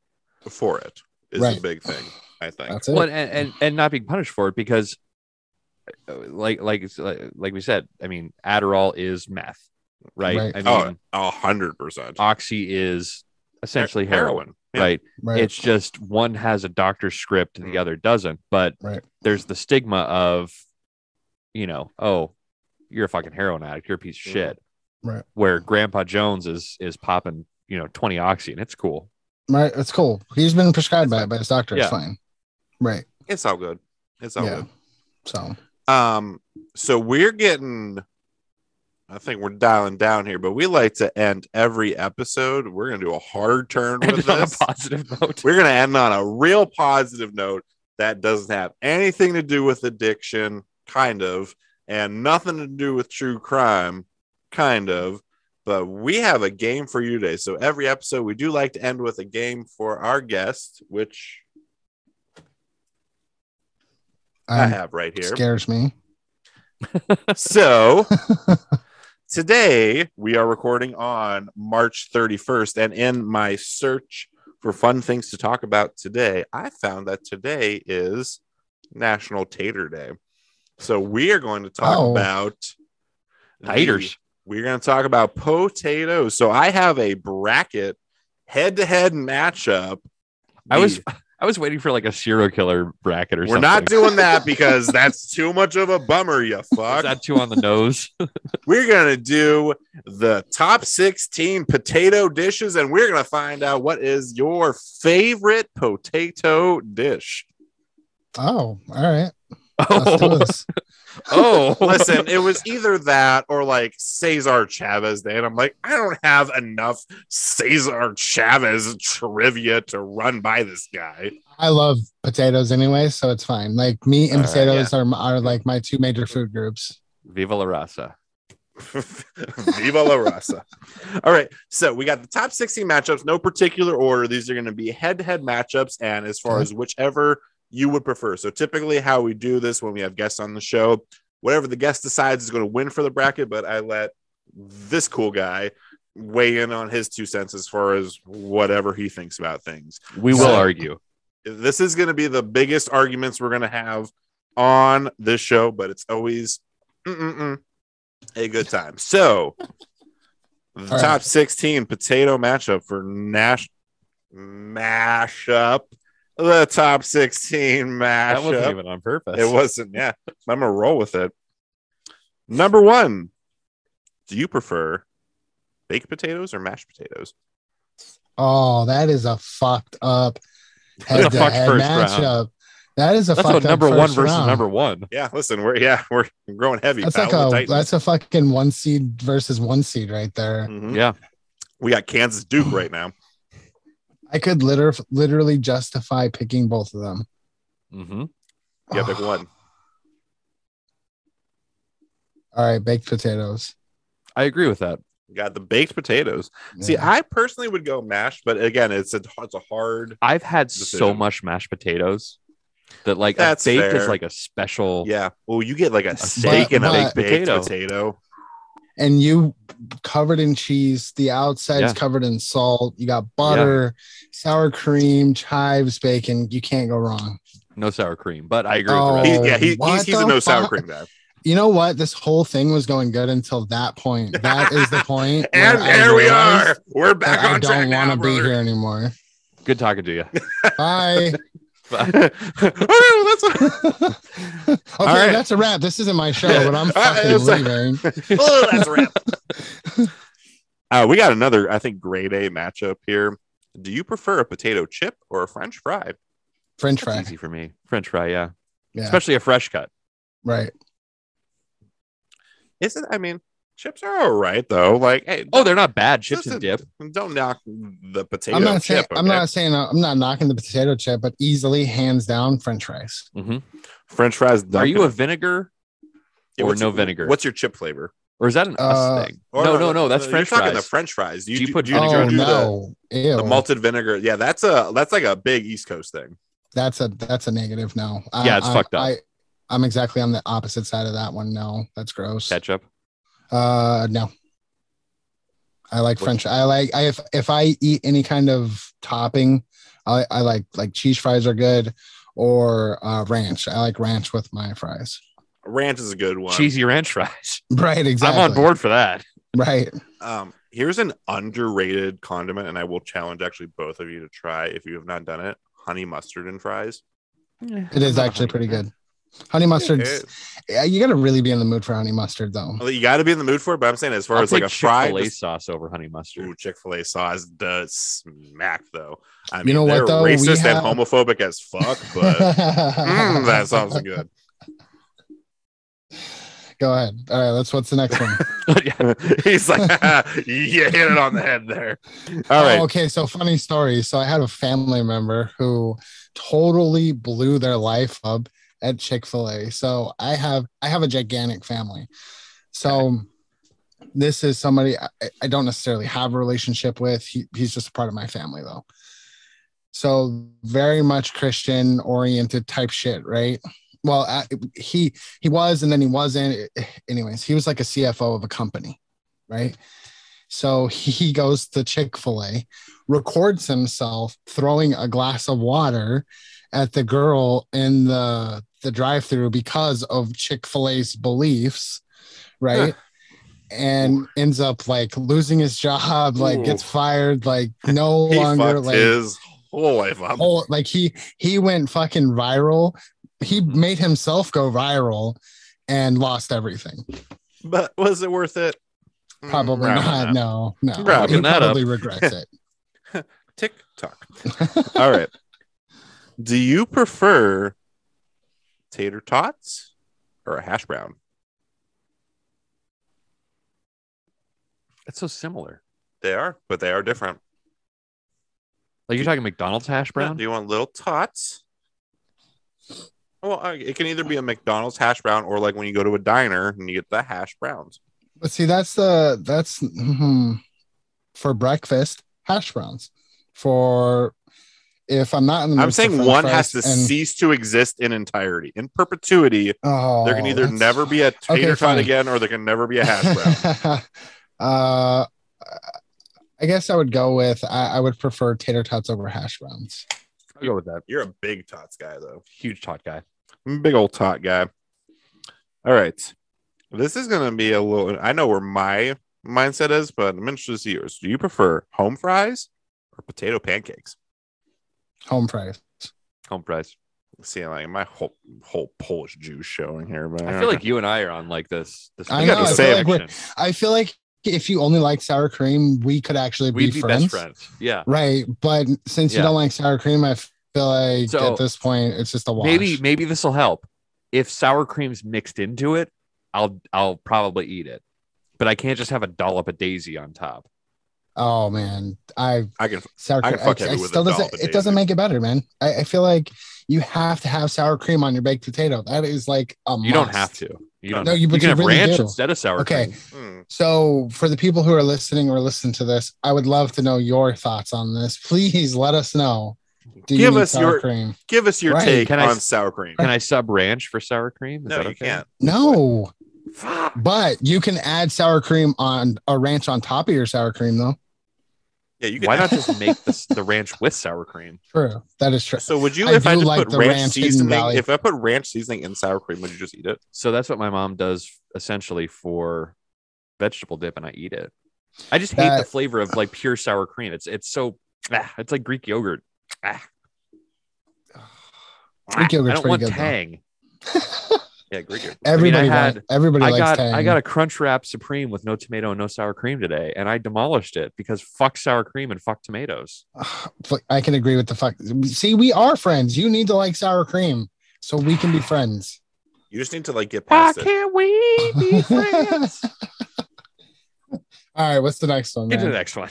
for it. Is Right. the big thing. I think. That's it. well, and, and and not being punished for it because, like like like like we said, I mean, Adderall is meth, right? Right. I oh, mean, a hundred percent. Oxy is essentially heroin, Yeah. right? right. It's just one has a doctor's script and the Mhm. other doesn't. But Right. there's the stigma of, you know, oh, you're a fucking heroin addict, you're a piece of Mhm. shit. Right. Where Grandpa Jones is is popping, you know, 20 oxy and it's cool. right. It's cool. He's been prescribed by it by his doctor. Yeah. It's fine. Right. It's all good. It's all Yeah. So good. Um, so we're getting I think we're dialing down here, but we like to end every episode. We're gonna do a hard turn with on a this. positive note. We're gonna end on a real positive note that doesn't have anything to do with addiction, kind of, and nothing to do with true crime, kind of. But we have a game for you today. So every episode, we do like to end with a game for our guest, which I have right here. scares me. So today we are recording on March 31st, and in my search for fun things to talk about today, I found that today is National Tater Day. So we are going to talk Oh. about Haters. We're going to talk about potatoes. So I have a bracket head to head matchup. I was The- I was waiting for like a serial killer bracket or something. We're not doing that because that's too much of a bummer, you Is fuck. that too on the nose? We're going to do the top 16 potato dishes and we're going to find out what is your favorite potato dish. Oh, all right. Let's do oh, oh. Listen, it was either that or like Cesar Chavez Day. And I'm like, I don't have enough Cesar Chavez trivia to run by this guy. I love potatoes anyway, so it's fine. Like meat and All right, potatoes are, are like my two major food groups. Viva la raza. Viva la raza. All right. So we got the top 16 matchups, no particular order. These are going to be head to head matchups. And as far uh-huh. as whichever you would prefer. So typically, how we do this when we have guests on the show, whatever the guest decides is going to win for the bracket, but I let this cool guy weigh in on his two cents as far as whatever he thinks about things. We will argue. This is going to be the biggest arguments we're going to have on this show, but it's always mm-mm-mm, a good time. So, the All right. top 16 potato matchup for Nash mashup. The top 16 That wasn't even on purpose. It wasn't, yeah. I'm gonna roll with it. Number one, do you prefer baked potatoes or mashed potatoes? Oh, that is a fucked up That's a head to head first round. That is a That's fucked what up number one versus round. number one. Yeah, listen, we're yeah, we're growing heavy. That's pal, like a that's a fucking one seed versus one seed right there. Mhm. Yeah. We got Kansas Duke right now. I could liter- literally justify picking both of them. Mm-hmm. Yeah, pick one. All right, baked potatoes. I agree with that. We got the baked potatoes. See, I personally would go mashed, but again, it's a it's a hard. I've had so much mashed potatoes that like That's a baked fair. is like a special. Yeah. Well, you get like a steak But- and a baked Potato. potato. And you covered in cheese. The outside's Yeah. covered in salt. You got butter, sour cream, chives, bacon. You can't go wrong. No sour cream, but I agree Oh. with the oh, He, rest. yeah, he, what he's, he's a the no sour cream guy. You know what? This whole thing was going good until that point. That is the point. and there we are. We're back that I on track don't want to be here anymore. Good talking to you. Bye. oh, that's okay, right. that's a wrap. This isn't my show, but I'm Uh, fucking leaving. oh, that's a wrap. Uh, we got another, I think, grade A matchup here. Do you prefer a potato chip or a French fry? French That's fry. easy for me. French fry, yeah. Yeah, Especially a fresh cut. right. Is it? I mean, chips are all right though. Like, hey, Oh, they're not bad. Chips and dip. don't knock the potato I'm not saying chip. I'm not saying uh, I'm not knocking the potato chip, but easily hands down French fries. hmm French fries. Are you a vinegar Yeah, or no your- vinegar? What's your chip flavor? or is that an Uh, us thing? Or no, no, no. That's you're French talking fries. the French fries. Do you put do you vinegar oh do the- no, Ew. The, malted vinegar. Yeah, that's a that's like a big East Coast thing. that's a that's a negative. No, Yeah, it's I, fucked up. I, I'm exactly on the opposite side of that one. No, that's gross. Ketchup. Uh, no. I like What- French. I like I if if I eat any kind of topping, I I like like cheese fries are good, or uh, ranch. I like ranch with my fries. Ranch is a good one. Cheesy ranch fries. Right, exactly. I'm on board for that. Right. Um, here's an underrated condiment, and I will challenge actually both of you to try if you have not done it. Honey mustard and fries. It is actually pretty good. Honey mustard. You got to really be in the mood for honey mustard, though. well, you got to be in the mood for it, but I'm saying as far I'll as like a fry, Chick-fil-A just- sauce over honey mustard. Ooh, Chick Fil A sauce does smack though. I mean, You know what, they're though? Racist have- and homophobic as fuck, but mm, that sounds good. Go ahead. All right, let's. What's the next one? He's like, you hit it on the head there. All right. Oh, okay, so funny story. So I had a family member who totally blew their life up at Chick-fil-A. So I have I have a gigantic family. So this is somebody I, I don't necessarily have a relationship with. He, he's just a part of my family though. So very much Christian oriented type shit, right? Well, uh, he he was and then he wasn't. Anyways, he was like a CFO of a company, right? So he goes to Chick fil A, records himself throwing a glass of water at the girl in the, the drive through because of Chick fil A's beliefs, right? and ends up like losing his job, like Ooh. gets fired, like no longer like his whole life up. whole like he he went fucking viral. He made himself go viral and lost everything. But was it worth it? Mm, Probably not. No, no. Probably he probably regrets it. Tick tock. All right. Do you prefer tater tots or a hash brown? It's so similar. They are, but they are different. Like you're talking McDonald's hash Yeah, brown. Do you want little tots? Well, it can either be a McDonald's hash brown or like when you go to a diner and you get the hash browns. But see, that's the that's hmm, for breakfast hash browns. For if I'm not in the I'm saying one has to and- cease to exist in entirety. In perpetuity, Oh, there can either that's- never be a tater tot again or there can never be a hash brown. uh, I guess I would go with I, I would prefer tater tots over hash browns. I'll go with that. You're a big tots guy, though. Huge tot guy. Big old tot guy. All right. This is going to be a little, I know where my mindset is, but I'm interested to see yours. Do you prefer home fries or potato pancakes? Home price. Home price. See, like my whole whole Polish Jew showing here, but I feel like you and I are on like this. This I know, I connection. feel like I feel like if you only like sour cream, we could actually be, We'd be friends. best friends. Yeah. Right. But since you don't like sour cream, I feel like So, at this point it's just a wash. Maybe maybe this will help. If sour cream's mixed into it, I'll I'll probably eat it. But I can't just have a dollop of daisy on top. Oh man. I I can. sour I cream. can fuck I, I with still doesn't it doesn't make it better, man. I, I feel like you have to have sour cream on your baked potato. That is like a You don't have to. You don't. No, you- but can you have really ranch do. instead of sour Okay. cream. Hmm. So, for the people who are listening or listen to this, I would love to know your thoughts on this. Please let us know. Do Give you us sour your- cream? Give us your Right. take Can I on s- sour cream. Can I sub ranch for sour cream? Is No, that you okay? can't. No, Fuck. but you can add sour cream on a ranch on top of your sour cream, though. Yeah, you can. Why not just make the, the ranch with sour cream? True, that is true. So would you, I if I just like put the ranch, ranch seasoning, if I put ranch seasoning in sour cream, would you just eat it? So that's what my mom does essentially for vegetable dip, and I eat it. I just hate the flavor of like pure sour cream. It's it's so ah, it's like Greek yogurt. Ah. Greek yogurt's I don't want good, tang. Yeah, Greek yogurt. everybody, I, mean, I like- had everybody I likes got tang. I got a crunch wrap supreme with no tomato and no sour cream today, and I demolished it because fuck sour cream and fuck tomatoes. I can agree with the fuck. See, we are friends. You need to like sour cream so we can be friends. You just need to like get Why past it. can't we be friends? All right, what's the next one? Get to the next one.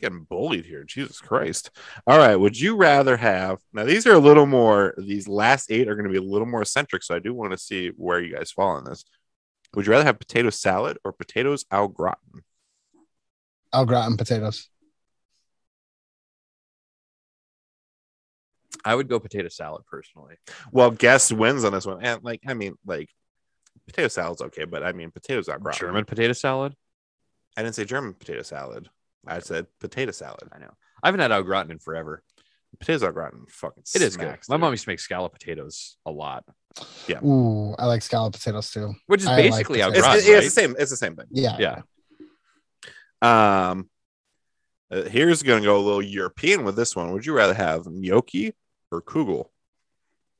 Getting bullied here, Jesus Christ! All right, would you rather have? Now these are a little more. These last eight are going to be a little more eccentric, so I do want to see where you guys fall on this. Would you rather have potato salad or potatoes au gratin? Au gratin potatoes. I would go potato salad personally. Well, guess wins on this one, and like I mean, like potato salad's okay, but I mean potatoes au gratin. German potato salad. I didn't say German potato salad. I said potato salad. I know. I haven't had au gratin in forever. Potatoes au gratin, fucking. It is good. smacks, My dude. mom used to make scallop potatoes a lot, Yeah. Ooh, I like scalloped potatoes too. which is I like basically au potatoes. It's, gratin. it's the same. It's the same thing. Yeah. Yeah. Um, uh, here's going to go a little European with this one. Would you rather have gnocchi or kugel?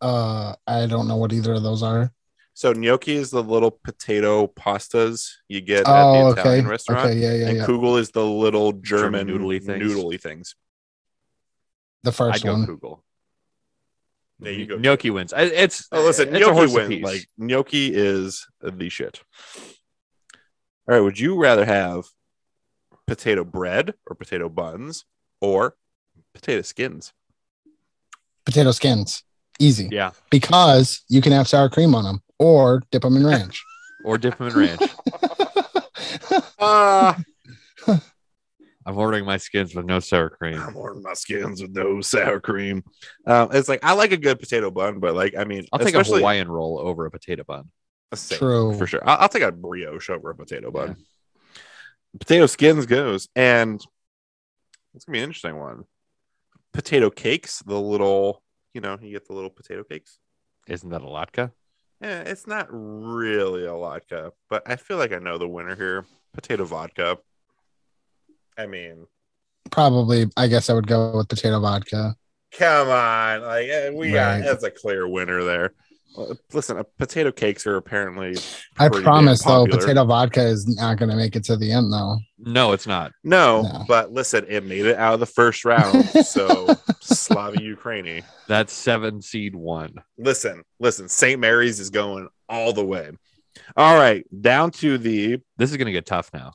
Uh, I don't know what either of those are. So gnocchi is the little potato pastas you get at Oh, the okay. Italian restaurant, Okay, yeah, yeah, and yeah. kugel is the little German, German noodly things. noodly things. The I'd first go one. Kugel. There you go. Gnocchi wins. I- It's Oh, listen, it's a gnocchi wins. apiece. Like gnocchi is the shit. All right, would you rather have potato bread or potato buns or potato skins? Potato skins. Easy. yeah, Because you can have sour cream on them or dip them in ranch. or dip them in ranch. Ah, I'm ordering my skins with no sour cream. I'm ordering my skins with no sour cream. Um, it's like I like a good potato bun, but like I mean, I'll take a especially Hawaiian roll over a potato bun. Same, True. for sure. I'll, I'll take a brioche over a potato bun. Potato skins goes, and it's gonna be an interesting one. Potato cakes, the little, you know, you get the little potato cakes. Isn't that a latke? Eh, it's not really a vodka, but I feel like I know the winner here. Potato vodka. I mean, Probably, I guess I would go with potato vodka. come on, like eh, we got that's a clear winner there. Uh, Listen, uh, potato cakes are apparently. I pretty damn promise, though, potato vodka is not going to make it to the end, though. No, it's not. No, No. but listen, it made it out of the first round. so Slava Ukraini. That's seven seed one. Listen, listen, St. Mary's is going all the way. All right, down to the This is gonna get tough now.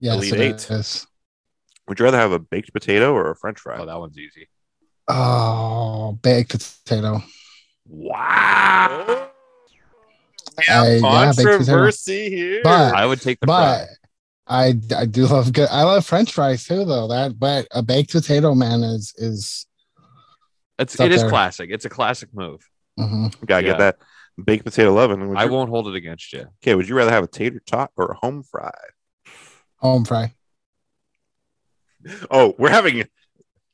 Yes, Elite it Eight. is. would you rather have a baked potato or a french fry? Oh, that one's easy. Oh, baked potato. Wow. I- yeah, baked potato. Controversy here. But- I would take the But fry. I I do love good. I love French fries too, though. That but a baked potato man is is. It's it's it is there. classic. It's a classic move. mhm. gotta Yeah. get that baked potato loving. Would I you- won't hold it against you. Okay, would you rather have a tater tot or a home fry? Home fry. Oh, we're having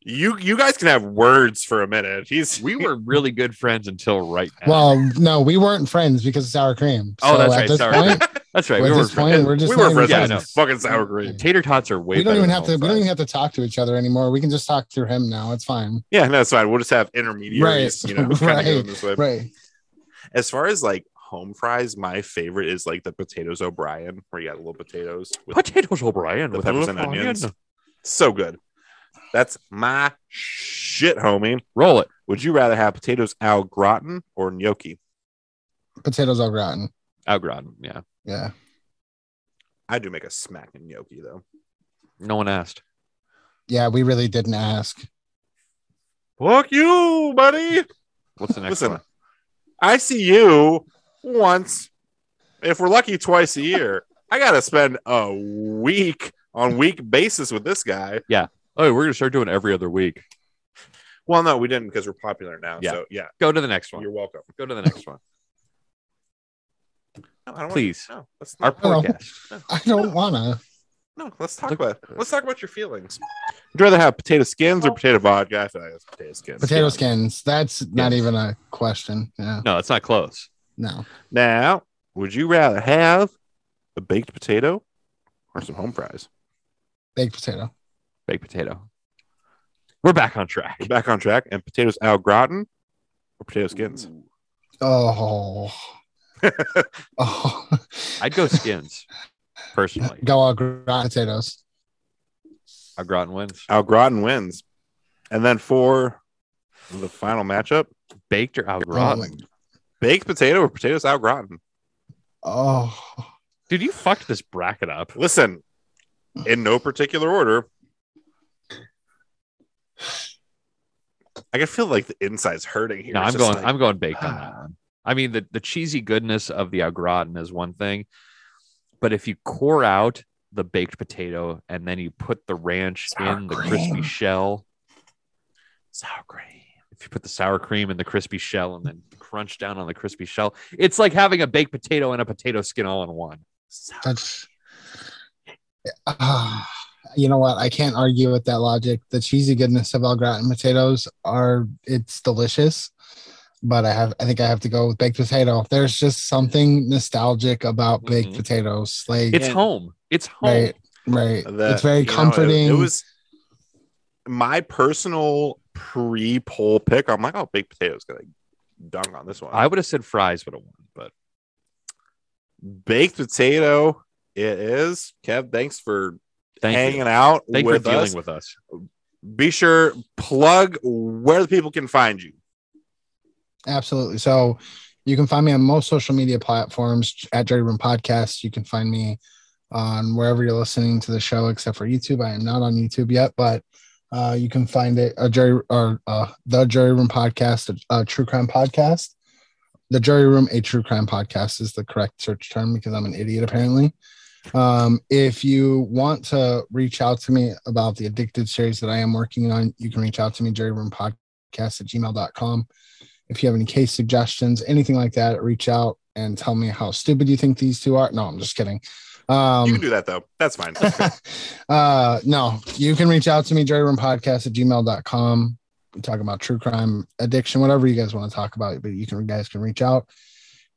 you. You guys can have words for a minute. He's We were really good friends until right now. Well, no, we weren't friends because of sour cream. Oh, that's at right, this sour point, that's right. at We were this friends. we're just we were friends. Yeah, with I know. fucking sour cream. Tater tots are way. we don't even have to. home We don't even have to talk to each other anymore. We can just talk through him now. It's fine. Yeah, no, it's fine. We'll just have intermediaries. Right. You know, kind Right. going this way. Right. As far as like home fries, my favorite is like the potatoes O'Brien, where you got little potatoes with potatoes O'Brien the with peppers and little onions. So good. That's my shit, homie. Roll it. Would you rather have potatoes au gratin or gnocchi? Potatoes au gratin. Au gratin. Yeah. Yeah. I do make a smacking gnocchi though. No one asked. Yeah. We really didn't ask. Fuck you, buddy. What's the next Listen, one? I see you once. If we're lucky, twice a year. I gotta spend a week on week basis with this guy. Oh, we're gonna start doing every other week. Well, no, we didn't because we're popular now. Yeah. So yeah, Go to the next one. you're welcome. Go to the next one. No, I don't wanna- Please. no, let's Our not, Hello. podcast. I don't wanna. no, let's talk Look- about let's talk about your feelings. Would you rather have potato skins or potato vodka? I feel like it's potato skins. Potato skins. That's not even a question. Yeah. No, it's not close. No. Now, would you rather have a baked potato or some home fries? Baked potato. Baked potato. We're back on track. We're back on track. And potatoes au gratin or potato skins? Oh. oh. I'd go skins personally. Go au gratin potatoes. Au gratin wins. Au gratin wins. And then for the final matchup, Baked or au Oh, gratin? my- baked potato or potatoes au gratin. oh. Dude, you fucked this bracket up. Listen, in no particular order. I can feel like the inside's hurting here. No, It's I'm going. like- I'm going baked on that one. I mean, the the cheesy goodness of the au gratin is one thing, but if you core out the baked potato and then you put the ranch Sour in the crispy shell, sour cream. if you put the sour cream in the crispy shell and then crunch down on the crispy shell, it's like having a baked potato and a potato skin all in one. Sour That's Ah, you know what? I can't argue with that logic. The cheesy goodness of au gratin potatoes are it's delicious, but I have I think I have to go with baked potato. There's just something nostalgic about baked Mhm. potatoes. Like It's home. It's home. right, right. that, it's very you know, it- comforting. it, was my personal pre-poll pick. I'm like, oh, baked potatoes gonna dunk on this one. I would have said fries would have won, but baked potato. It is. Kev, thanks for thank hanging you. out Thank you with for dealing us. with us. Be sure plug where the people can find you. Absolutely. So you can find me on most social media platforms at Jury Room Podcast. You can find me on wherever you're listening to the show, except for YouTube. I am not on YouTube yet, but uh, you can find it a Jury or uh, the Jury Room Podcast, a, a true crime podcast. The Jury Room, a true crime podcast, is the correct search term because I'm an idiot apparently. Um, if you want to reach out to me about the addicted series that I am working on, you can reach out to me, Jury Room Podcast at gmail.com. If you have any case suggestions, anything like that, reach out and tell me how stupid you think these two are. No, I'm just kidding. Um, you can do that though. That's fine. uh, no, you can reach out to me, Jury Room Podcast at gmail.com. We talk about true crime, addiction, whatever you guys want to talk about, but you can you guys can reach out.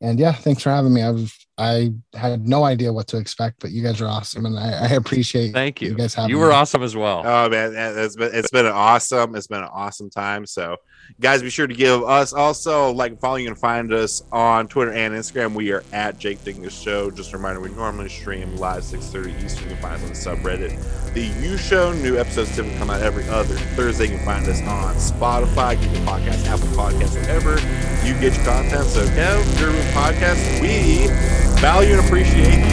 And yeah, thanks for having me. I've I had no idea what to expect, but you guys are awesome, and I, I appreciate. Thank you. You guys have You were awesome as well. Oh man, it's been it's been an awesome it's been an awesome time. So, guys, be sure to give us also like follow. You can find us on Twitter and Instagram. We are at Jake Dingus Show. Just a reminder, we normally stream live six thirty Eastern. You can find us on the subreddit. The U Show new episodes typically come out every other Thursday. You can find us on Spotify, Google Podcasts, Apple Podcasts, wherever you get your content. So, go Guru Podcast. We value and appreciate you.